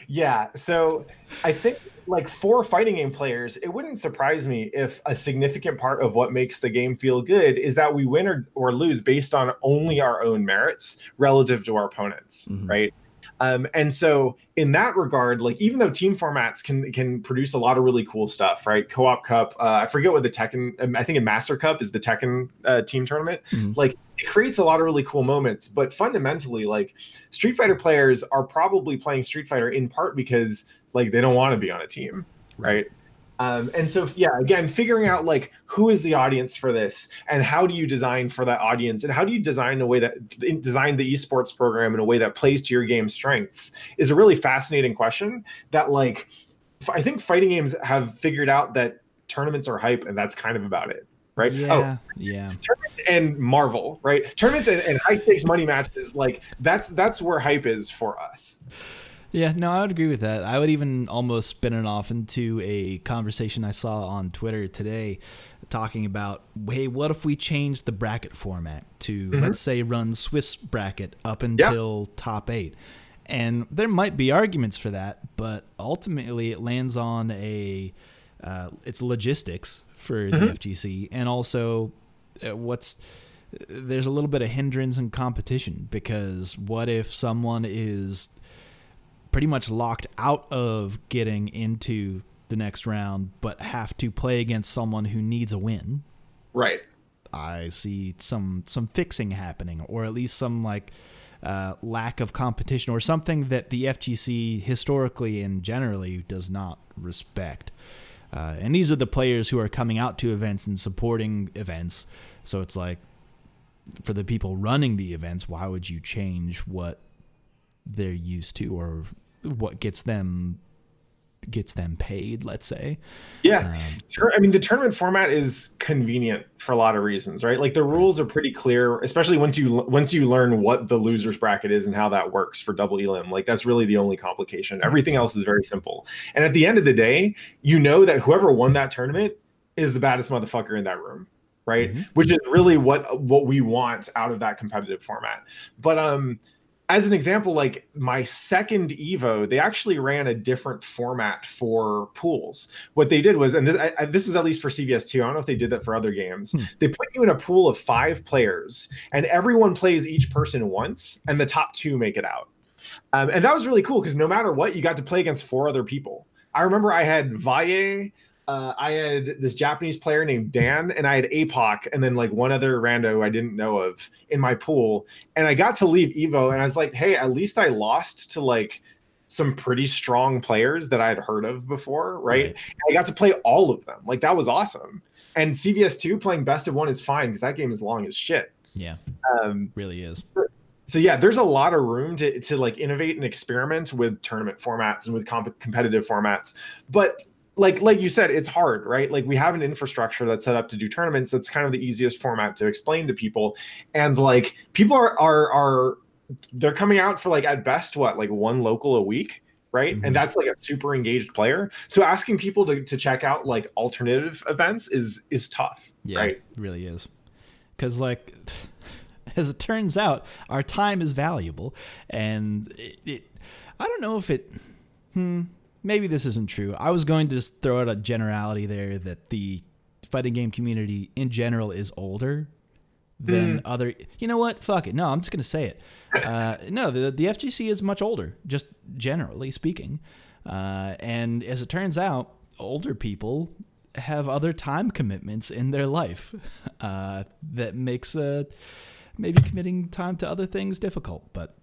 yeah. So I think like for fighting game players, it wouldn't surprise me if a significant part of what makes the game feel good is that we win or, or lose based on only our own merits relative to our opponents, mm-hmm. right? Um, and so in that regard, like even though team formats can can produce a lot of really cool stuff, right? Co-op Cup, uh, I forget what the Tekken, um, I think in Master Cup is the Tekken uh, team tournament. Mm-hmm. Like it creates a lot of really cool moments, but fundamentally, like Street Fighter players are probably playing Street Fighter in part because like they don't want to be on a team, right? Um, and so, yeah, again, figuring out like who is the audience for this, and how do you design for that audience, and how do you design a way that design the esports program in a way that plays to your game strengths is a really fascinating question. That like, I think fighting games have figured out that tournaments are hype, and that's kind of about it, right? Yeah, oh, yeah. Tournaments and Marvel, right? Tournaments and, and high stakes money matches, like that's that's where hype is for us. Yeah, no, I would agree with that. I would even almost spin it off into a conversation I saw on Twitter today talking about, hey, what if we change the bracket format to, mm-hmm. let's say, run Swiss bracket up until top eight? And there might be arguments for that, but ultimately it lands on a, uh, it's logistics for mm-hmm. the FGC and also uh, what's, there's a little bit of hindrance and competition because what if someone is pretty much locked out of getting into the next round, but have to play against someone who needs a win. Right. I see some some fixing happening, or at least some like uh, lack of competition, or something that the FGC historically and generally does not respect. Uh, and these are the players who are coming out to events and supporting events. So it's like, for the people running the events, why would you change what they're used to or what gets them gets them paid let's say. Yeah. Um, i mean the tournament format is convenient for a lot of reasons right? Like the rules are pretty clear especially once you once you learn what the losers bracket is and how that works for double elim. Like that's really the only complication. Everything else is very simple. And at the end of the day you know that whoever won that tournament is the baddest motherfucker in that room right? Mm-hmm. which is really what what we want out of that competitive format. But um as an example, like my second Evo, they actually ran a different format for pools. What they did was, and this, I, this is at least for CVS2. I don't know if they did that for other games. Hmm. They put you in a pool of five players, and everyone plays each person once, and the top two make it out. Um, and that was really cool because no matter what, you got to play against four other people. I remember I had Valle, uh, I had this Japanese player named Dan, and I had APOC, and then like one other rando I didn't know of in my pool. And I got to leave Evo, and I was like, hey, at least I lost to like some pretty strong players that I had heard of before, right? right. I got to play all of them. Like that was awesome. And CVS2 playing best of one is fine because that game is long as shit. Yeah. Um, really is. So yeah, there's a lot of room to to like innovate and experiment with tournament formats and with comp- competitive formats. But like like you said it's hard right? Like we have an infrastructure that's set up to do tournaments. That's kind of the easiest format to explain to people. And like people are are are they're coming out for like at best what like one local a week right? Mm-hmm. and that's like a super engaged player. So asking people to, to check out like alternative events is is tough yeah right? really is. Because like *laughs* as it turns out our time is valuable. And it, it i don't know if it hmm maybe this isn't true. I was going to just throw out a generality there that the fighting game community in general is older than mm. other. You know what? Fuck it. No, I'm just gonna say it. Uh, no, the the FGC is much older, just generally speaking. Uh, and as it turns out, older people have other time commitments in their life uh, that makes uh, maybe committing time to other things difficult. But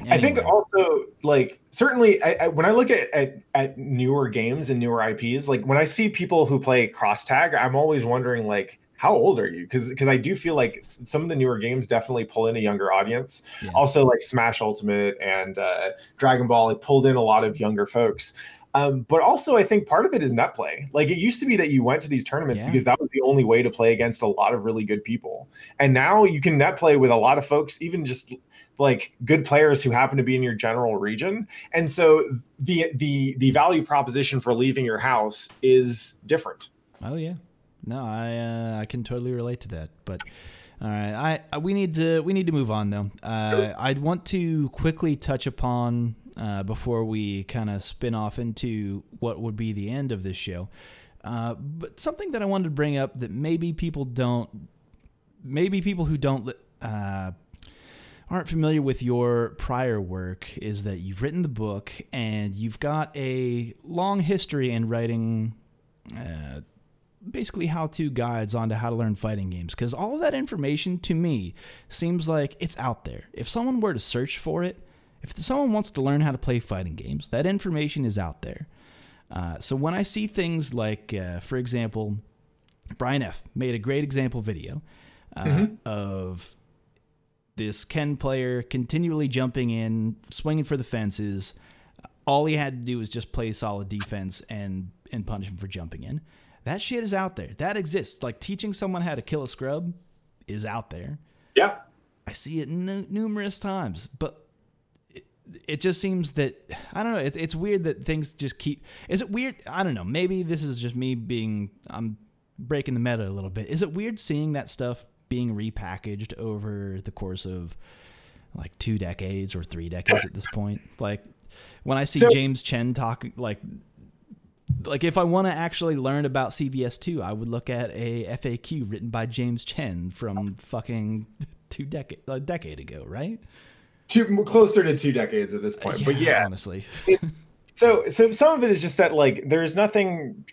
Anyway. I think also like certainly I, I, when I look at, at, at newer games and newer IPs, like when I see people who play cross tag, I'm always wondering like how old are you? Because because I do feel like some of the newer games definitely pull in a younger audience. Yeah. Also like Smash Ultimate and uh, Dragon Ball, it pulled in a lot of younger folks. Um, but also, I think part of it is net play. Like it used to be that you went to these tournaments yeah. because that was the only way to play against a lot of really good people. And now you can net play with a lot of folks, even just like good players who happen to be in your general region. And so the the the value proposition for leaving your house is different. Oh yeah. No i uh, i can totally relate to that. But all right. I we need to we need to move on though. Uh, i'd want to quickly touch upon uh, before we kind of spin off into what would be the end of this show. Uh, but something that i wanted to bring up that maybe people don't maybe people who don't uh, aren't familiar with your prior work is that you've written the book and you've got a long history in writing uh, basically how to guides on to how to learn fighting games because all of that information to me seems like it's out there. If someone were to search for it, if someone wants to learn how to play fighting games, that information is out there. Uh, so when I see things like, uh, for example, Brian F made a great example video uh, mm-hmm. of this Ken player continually jumping in, swinging for the fences. All he had to do was just play solid defense and and punish him for jumping in. That shit is out there. That exists. Like teaching someone how to kill a scrub is out there. Yeah. I see it n- numerous times, but it, it, just seems that I don't know. It's it's weird that things just keep. Is it weird? I don't know. Maybe this is just me being. I'm breaking the meta a little bit. Is it weird seeing that stuff being repackaged over the course of like two decades or three decades at this point. Like when I see so, James Chen talk like like if I want to actually learn about CVS2, I would look at a FAQ written by James Chen from fucking *laughs* two decade a decade ago, right? Two closer to two decades at this point. Yeah, but yeah, honestly. it, so so some of it is just that like there's nothing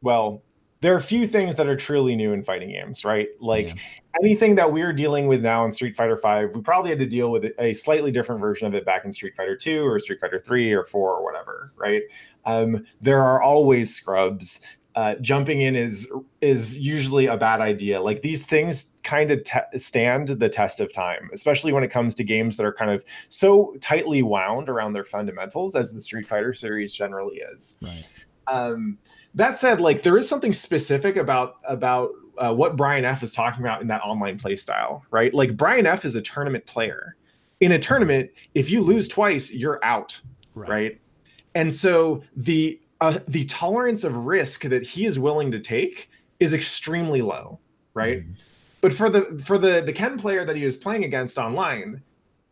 well there are a few things that are truly new in fighting games, right? Like yeah. anything that we're dealing with now in Street Fighter Five, we probably had to deal with a slightly different version of it back in Street Fighter Two or Street Fighter Three or Four or whatever, right? Um, there are always scrubs. Uh, jumping in is is usually a bad idea. Like these things kind of te- stand the test of time, especially when it comes to games that are kind of so tightly wound around their fundamentals as the Street Fighter series generally is. Right. Um, that said, like there is something specific about about uh, what Brian F is talking about in that online play style, right? Like Brian F is a tournament player. In a tournament, if you lose twice, you're out, right? right? And so the uh, the tolerance of risk that he is willing to take is extremely low, right? Mm. But for the for the the Ken player that he was playing against online,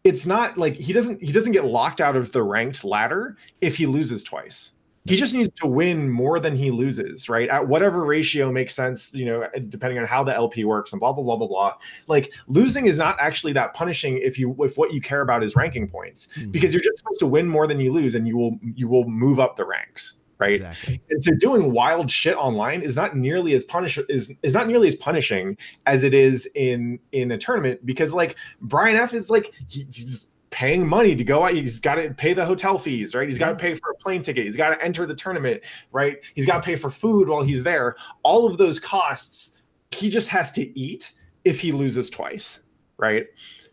it's not like he doesn't he doesn't get locked out of the ranked ladder if he loses twice he just needs to win more than he loses, right? At whatever ratio makes sense, you know, depending on how the LP works and blah blah blah blah blah. Like losing is not actually that punishing if you if what you care about is ranking points mm-hmm. because you're just supposed to win more than you lose and you will you will move up the ranks right exactly. and so doing wild shit online is not nearly as punish is is not nearly as punishing as it is in in a tournament because like brian f is like he, he's paying money to go out. He's got to pay the hotel fees, right? He's got to mm-hmm. pay for a plane ticket. He's got to enter the tournament, right? He's got to pay for food while he's there. All of those costs, he just has to eat if he loses twice, right?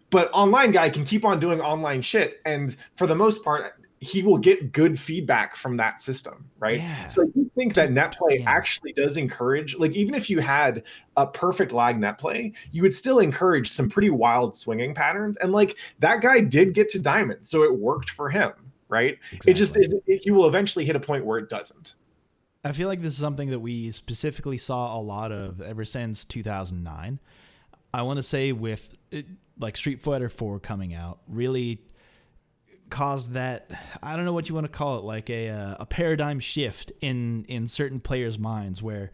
But online guy can keep on doing online shit. And for the most part, he will get good feedback from that system, right? Yeah. So I think that net play yeah. actually does encourage, like even if you had a perfect lag net play, you would still encourage some pretty wild swinging patterns. And like that guy did get to diamond, so it worked for him, right? Exactly. It just it, you will eventually hit a point where it doesn't. I feel like this is something that we specifically saw a lot of ever since 2009. I want to say with it, like Street Fighter 4 coming out, really caused that I don't know what you want to call it, like a uh, a paradigm shift in in certain players' minds, where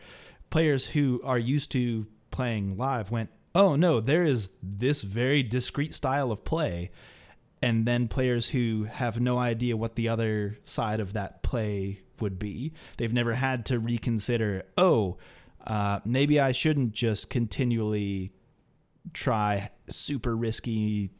players who are used to playing live went, "Oh no, there is this very discrete style of play," and then players who have no idea what the other side of that play would be, they've never had to reconsider. Oh, uh, maybe I shouldn't just continually try super risky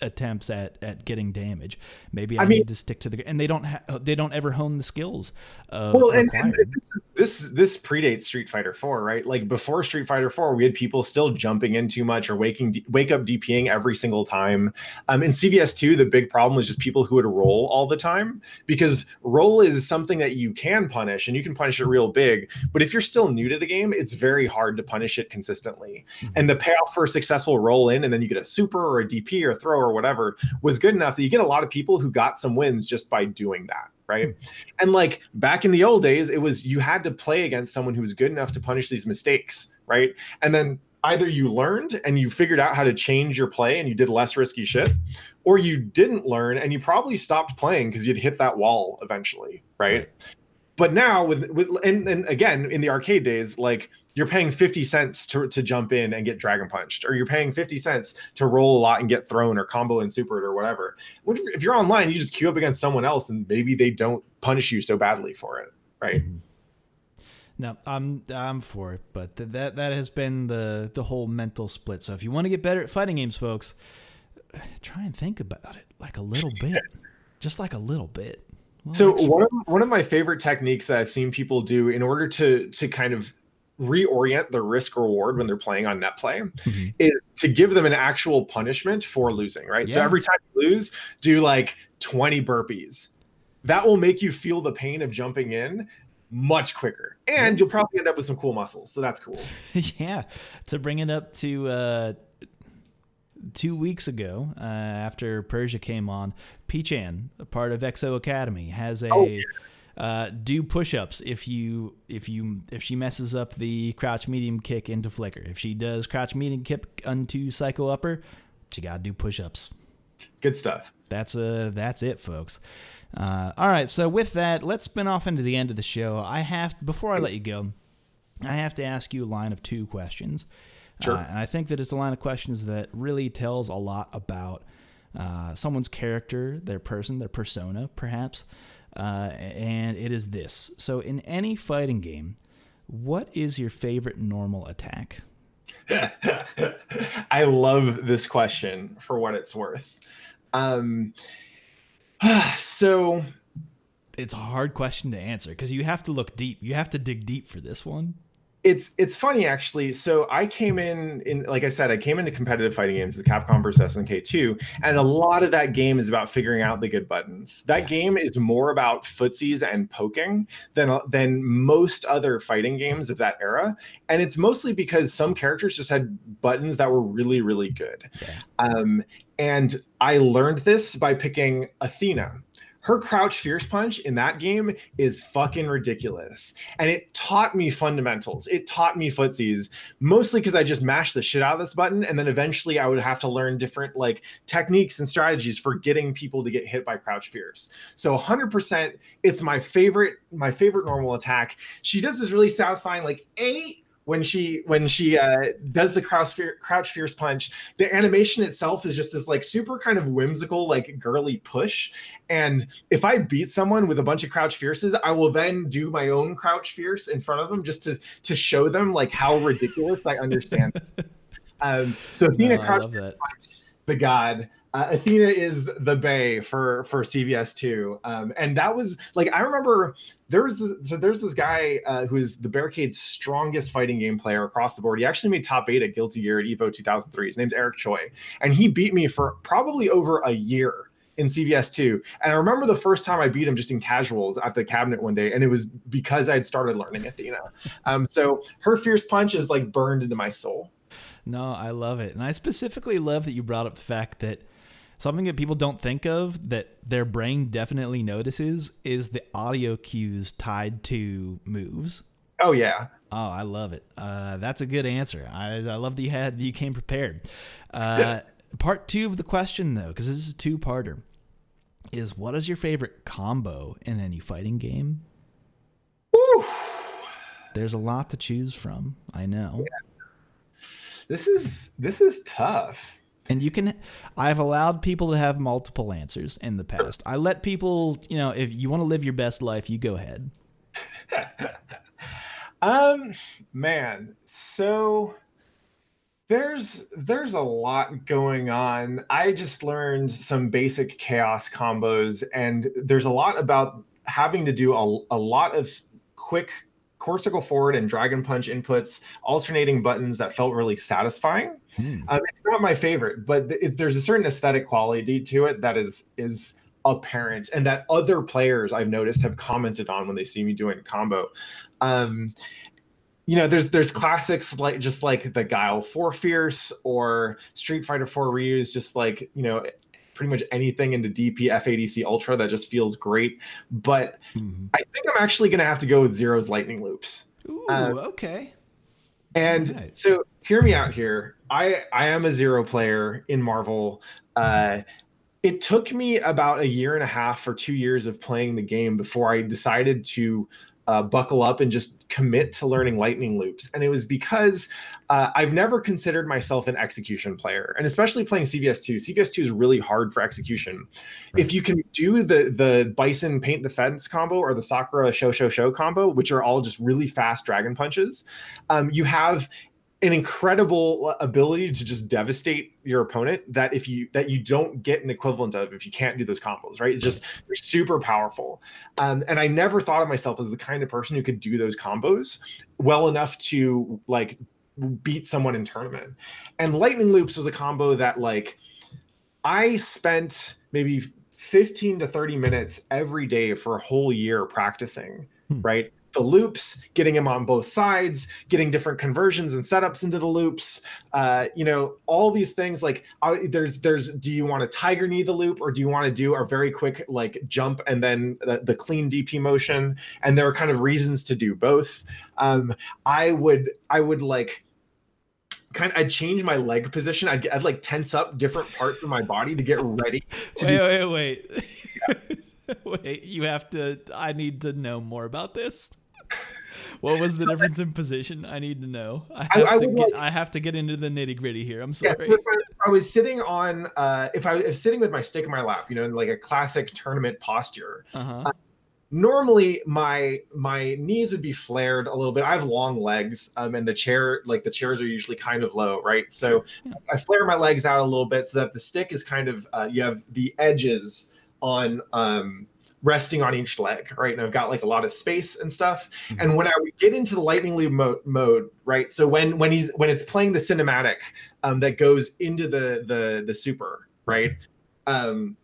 attempts at at getting damage. Maybe I, I mean, need to stick to the and they don't ha- they don't ever hone the skills. well, and, and this, this this predates Street Fighter Four, right? Like before Street Fighter Four, we had people still jumping in too much or waking wake up DPing every single time. Um, in CVS two, the big problem was just people who would roll all the time because roll is something that you can punish and you can punish it real big. But if you're still new to the game, it's very hard to punish it consistently. Mm-hmm. And the payoff for a successful roll in and then you get a super or a DP or a throw or whatever was good enough that you get a lot of people who got some wins just by doing that right hmm. and like back in the old days it was you had to play against someone who was good enough to punish these mistakes right and then either you learned and you figured out how to change your play and you did less risky shit or you didn't learn and you probably stopped playing because you'd hit that wall eventually right, right. But now with with and, and again in the arcade days like you're paying 50 cents to, to jump in and get dragon punched or you're paying 50 cents to roll a lot and get thrown or combo and super it or whatever. If you're online you just queue up against someone else and maybe they don't punish you so badly for it right? Mm-hmm. no i'm i'm for it but th- that that has been the the whole mental split. So if you want to get better at fighting games folks *sighs* try and think about it like a little bit. Just like a little bit so one of one of my favorite techniques that I've seen people do in order to to kind of reorient the risk reward when they're playing on net play mm-hmm. is to give them an actual punishment for losing, right? Yeah. So every time you lose, do like 20 burpees. That will make you feel the pain of jumping in much quicker. And you'll probably end up with some cool muscles. So that's cool. *laughs* yeah. To bring it up to uh two weeks ago, uh, after Persia came on, Pichan, a part of Exo Academy, has a oh, yeah uh, do push-ups if you if you if she messes up the crouch medium kick into flicker. If she does crouch medium kick onto psycho upper, she got to do push-ups. Good stuff. That's uh that's it, folks. Uh, all right, so with that, let's spin off into the end of the show. I have before I let you go, I have to ask you a line of two questions. Sure. Uh, and I think that it's a line of questions that really tells a lot about uh, someone's character, their person, their persona, perhaps. Uh, and it is this. So, in any fighting game, what is your favorite normal attack? *laughs* I love this question for what it's worth. Um, *sighs* so it's a hard question to answer because you have to look deep. You have to dig deep for this one it's it's funny actually. So I came in in like I said, I came into competitive fighting games, the Capcom vs SNK 2, and a lot of that game is about figuring out the good buttons. That yeah. game is more about footsies and poking than than most other fighting games of that era, and it's mostly because some characters just had buttons that were really really good. Yeah. Um, and I learned this by picking Athena her crouch fierce punch in that game is fucking ridiculous. And it taught me fundamentals. It taught me footsies, mostly because I just mashed the shit out of this button. And then eventually I would have to learn different like techniques and strategies for getting people to get hit by crouch fierce. So 100%, it's my favorite, my favorite normal attack. She does this really satisfying, like, A, when she when she uh, does the crouch, crouch fierce punch the animation itself is just this like super kind of whimsical like girly push. And if i beat someone with a bunch of crouch fierces i will then do my own crouch fierce in front of them just to to show them like how ridiculous i understand. This *laughs* um so athena no, crouch the god uh, Athena is the Bay for for CVS two, um, and that was like I remember there was this, so there's this guy uh, who is the Bay Area's strongest fighting game player across the board. He actually made top eight at Guilty Gear at Evo 2003. His name's Eric Choi, and he beat me for probably over a year in CVS 2. And I remember the first time I beat him just in casuals at the cabinet one day, and it was because I'd started learning Athena. Um, so her fierce punch is like burned into my soul. No, I love it. And I specifically love that you brought up the fact that Something that people don't think of that their brain definitely notices is the audio cues tied to moves. Oh yeah. Oh, I love it. Uh, that's a good answer. I, I love that you had you came prepared. Uh, yeah. Part two of the question though, because this is a two-parter, is what is your favorite combo in any fighting game? Ooh. There's a lot to choose from. I know. Yeah. This is this is tough. And you can, I've allowed people to have multiple answers in the past. I let people, you know, if you want to live your best life, you go ahead. *laughs* um, man, so there's there's a lot going on. I just learned some basic chaos combos, and there's a lot about having to do a, a lot of quick quarter circle forward and dragon punch inputs, alternating buttons that felt really satisfying. Hmm. Um, it's not my favorite, but th- there's a certain aesthetic quality to it that is is apparent, and that other players I've noticed have commented on when they see me doing combo. Um, you know, there's there's classics like just like the Guile Four Fierce or Street Fighter Four Ryu's, just like you know pretty much anything into DP FADC Ultra that just feels great. But mm-hmm. I think I'm actually going to have to go with Zero's Lightning Loops. Ooh, uh, okay. And right. so hear me out here. I I am a Zero player in Marvel. Uh, it took me about a year and a half or two years of playing the game before I decided to uh, buckle up and just commit to learning lightning loops. And it was because uh, I've never considered myself an execution player, and especially playing CVS2. CVS2 is really hard for execution. Right. If you can do the the Bison paint the fence combo or the Sakura show show show combo, which are all just really fast dragon punches, um, you have an incredible ability to just devastate your opponent that if you that you don't get an equivalent of if you can't do those combos right? It's just they're super powerful. Um, and i never thought of myself as the kind of person who could do those combos well enough to like beat someone in tournament. And lightning loops was a combo that like i spent maybe 15 to 30 minutes every day for a whole year practicing hmm. right the loops, getting them on both sides, getting different conversions and setups into the loops. Uh, you know, all these things like uh, there's there's do you want to tiger knee the loop or do you want to do a very quick like jump and then the, the clean DP motion? And there are kind of reasons to do both. Um, I would I would like kind of I'd change my leg position. I'd, I'd like tense up different parts of my body to get ready. To wait, do- wait, wait. *laughs* Wait, you have to. I need to know more about this what was the so difference in position? I need to know. I have I, I to get. Like, I have to get into the nitty gritty here. I'm sorry. Yeah, I, I, was sitting on. Uh, if I was sitting with my stick in my lap, you know, in like a classic tournament posture. Uh-huh. Uh, normally, my my knees would be flared a little bit. I have long legs, um, and the chair, like the chairs, are usually kind of low, right? So yeah. I flare my legs out a little bit so that the stick is kind of. Uh, you have the edges on um resting on each leg, right? And I've got like a lot of space and stuff. Mm-hmm. And when I would get into the lightning loop mo- mode, right? So when when he's when it's playing the cinematic um, that goes into the the the super, right? Um,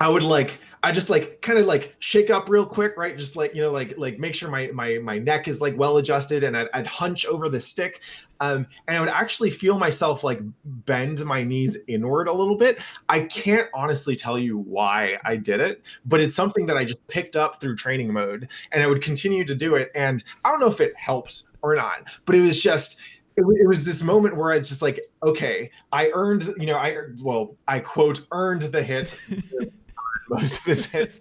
I would like I just like kind of like shake up real quick, right? Just like you know, like like make sure my my my neck is like well adjusted, and I'd, I'd hunch over the stick, um, and I would actually feel myself like bend my knees inward a little bit. I can't honestly tell you why I did it, but it's something that I just picked up through training mode, and I would continue to do it. And I don't know if it helps or not, but it was just it, was this moment where it's just like, okay, I earned, you know, I well, I quote earned the hit. *laughs* *laughs* most of his hits.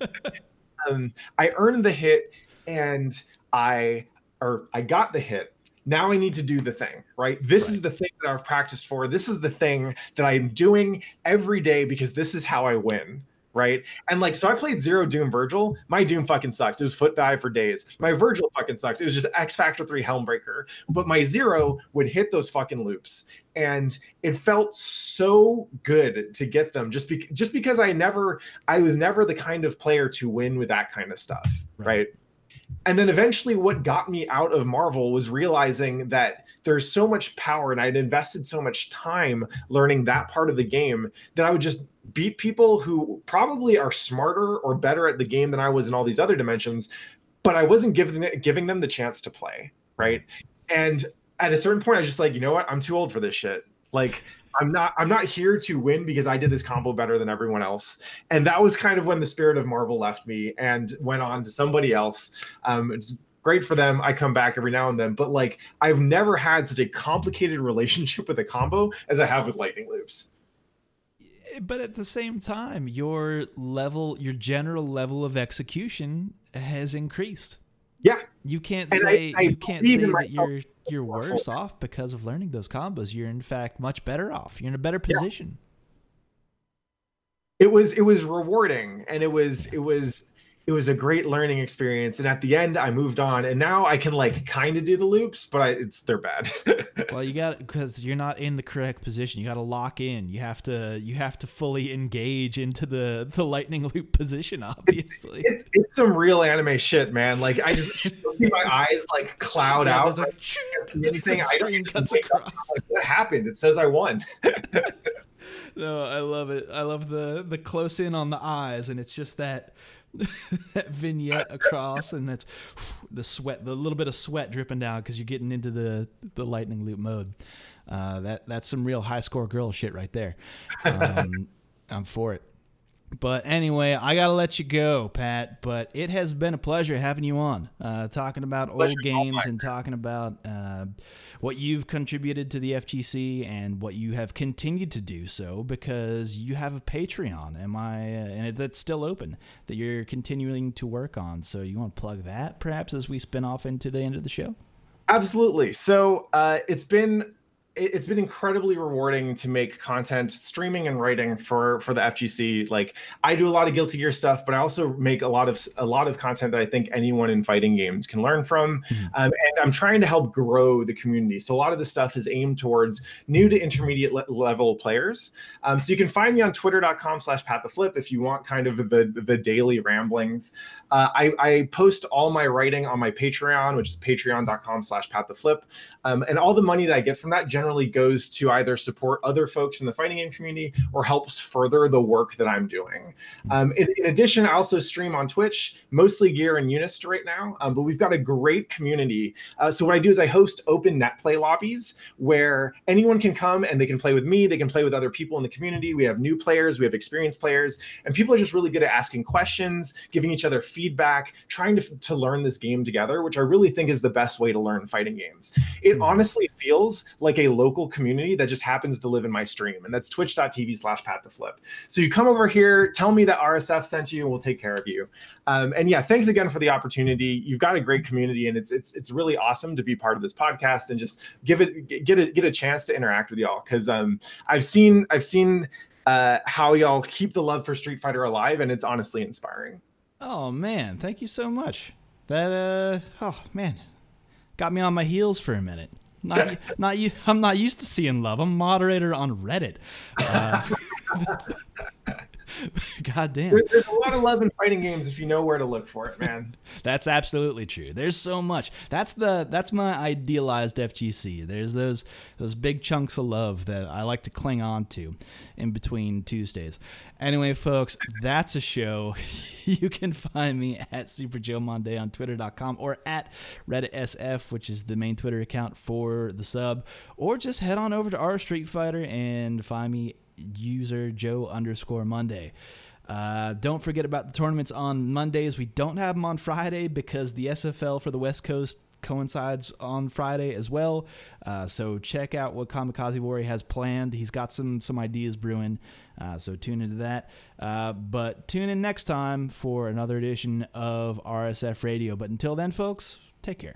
um, I earned the hit, and I or I got the hit. Now I need to do the thing, right? This right. is the thing that I've practiced for. This is the thing that I'm doing every day because this is how I win right? And like, so I played Zero Doom Vergil. My Doom fucking sucks. It was foot dive for days. My Vergil fucking sucks. It was just X Factor 3 Helmbreaker. But my Zero would hit those fucking loops. And it felt so good to get them just, be- just because I never, I was never the kind of player to win with that kind of stuff, right? right? And then eventually, what got me out of Marvel was realizing that there's so much power, and I'd invested so much time learning that part of the game that I would just beat people who probably are smarter or better at the game than I was in all these other dimensions, but I wasn't giving giving them the chance to play, right? And at a certain point, I was just like, you know what? I'm too old for this shit. Like, I'm not I'm not here to win because I did this combo better than everyone else. And that was kind of when the spirit of Marvel left me and went on to somebody else. Um, it's great for them. I come back every now and then, but like I've never had such a complicated *laughs* relationship with a combo as I have with lightning loops but at the same time, your level, your general level of execution has increased. Yeah, you can't and say I, I you can't say that you're you're worse off because of learning those combos. You're in fact much better off. You're in a better position. Yeah. It was it was rewarding, and it was it was it was a great learning experience. And at the end i moved on. And now i can like kind of do the loops but I, it's they're bad. *laughs* Well you got because you're not in the correct position. You got to lock in. You have to you have to fully engage into the the lightning loop position obviously. it's, it's, it's some real anime shit man. Like i just, just see my eyes like cloud yeah, out. like, anything. I don't cuts across. Like, what happened? It says i won. *laughs* No i love it. I love the the close in on the eyes and it's just that *laughs* that vignette across, and that's *sighs* the sweat, the little bit of sweat dripping down because you're getting into the the lightning loop mode. Uh, that that's some real Hi Score Girl shit right there. Um, *laughs* I'm for it. But anyway, I gotta let you go, Pat. But it has been a pleasure having you on, uh, talking about pleasure old games and talking about uh, what you've contributed to the FGC and what you have continued to do so because you have a Patreon. Am I? Uh, and that's still open that you're continuing to work on. So you want to plug that perhaps as we spin off into the end of the show? Absolutely. So uh, it's been it's been incredibly rewarding to make content streaming and writing for for the FGC. Like I do a lot of Guilty Gear stuff, but I also make a lot of a lot of content that I think anyone in fighting games can learn from. Mm-hmm. Um, and I'm trying to help grow the community. So a lot of the stuff is aimed towards new to intermediate le- level players. Um, so you can find me on Twitter.com/slash Pat the Flip if you want kind of the the daily ramblings. Uh, I, I, post all my writing on my Patreon, which is Patreon.com/slash Pat the Flip, um, and all the money that I get from that generally goes to either support other folks in the fighting game community or helps further the work that I'm doing. Um, in, in, addition, I also stream on Twitch, mostly gear and Unist right now, um, but we've got a great community. Uh, so what I do is I host open net play lobbies where anyone can come and they can play with me, they can play with other people in the community. We have new players, we have experienced players, and people are just really good at asking questions, giving each other feedback, trying to, to learn this game together, which I really think is the best way to learn fighting games. It mm-hmm. honestly feels like a local community that just happens to live in my stream, and that's twitch.tv slash pat the flip. So you come over here, tell me that RSF sent you, and we'll take care of you. Um, and yeah, thanks again for the opportunity. You've got a great community, and it's it's it's really awesome to be part of this podcast and just give it get a get a chance to interact with y'all because um, I've seen I've seen uh, how y'all keep the love for Street Fighter alive, and it's honestly inspiring. Oh man, thank you so much. That uh, oh man, got me on my heels for a minute. Not, not you. I'm not used to seeing love. I'm moderator on Reddit. Uh, *laughs* *laughs* goddamn. There, there's a lot of love in fighting games if you know where to look for it, man. *laughs* that's absolutely true. There's so much. That's the that's my idealized FGC. There's those those big chunks of love that I like to cling on to in between Tuesdays. Anyway, folks, that's a show. *laughs* you can find me at Super Joe Monday on Twitter.com or at Reddit SF, which is the main Twitter account for the sub, or just head on over to our Street Fighter and find me user Joe underscore Monday. Uh, don't forget about the tournaments on Mondays. We don't have them on Friday because the SFL for the West Coast coincides on Friday as well. Uh, so check out what Kamikaze Warrior has planned. He's got some some ideas brewing. Uh, so tune into that. Uh, but tune in next time for another edition of RSF Radio. But until then, folks, take care.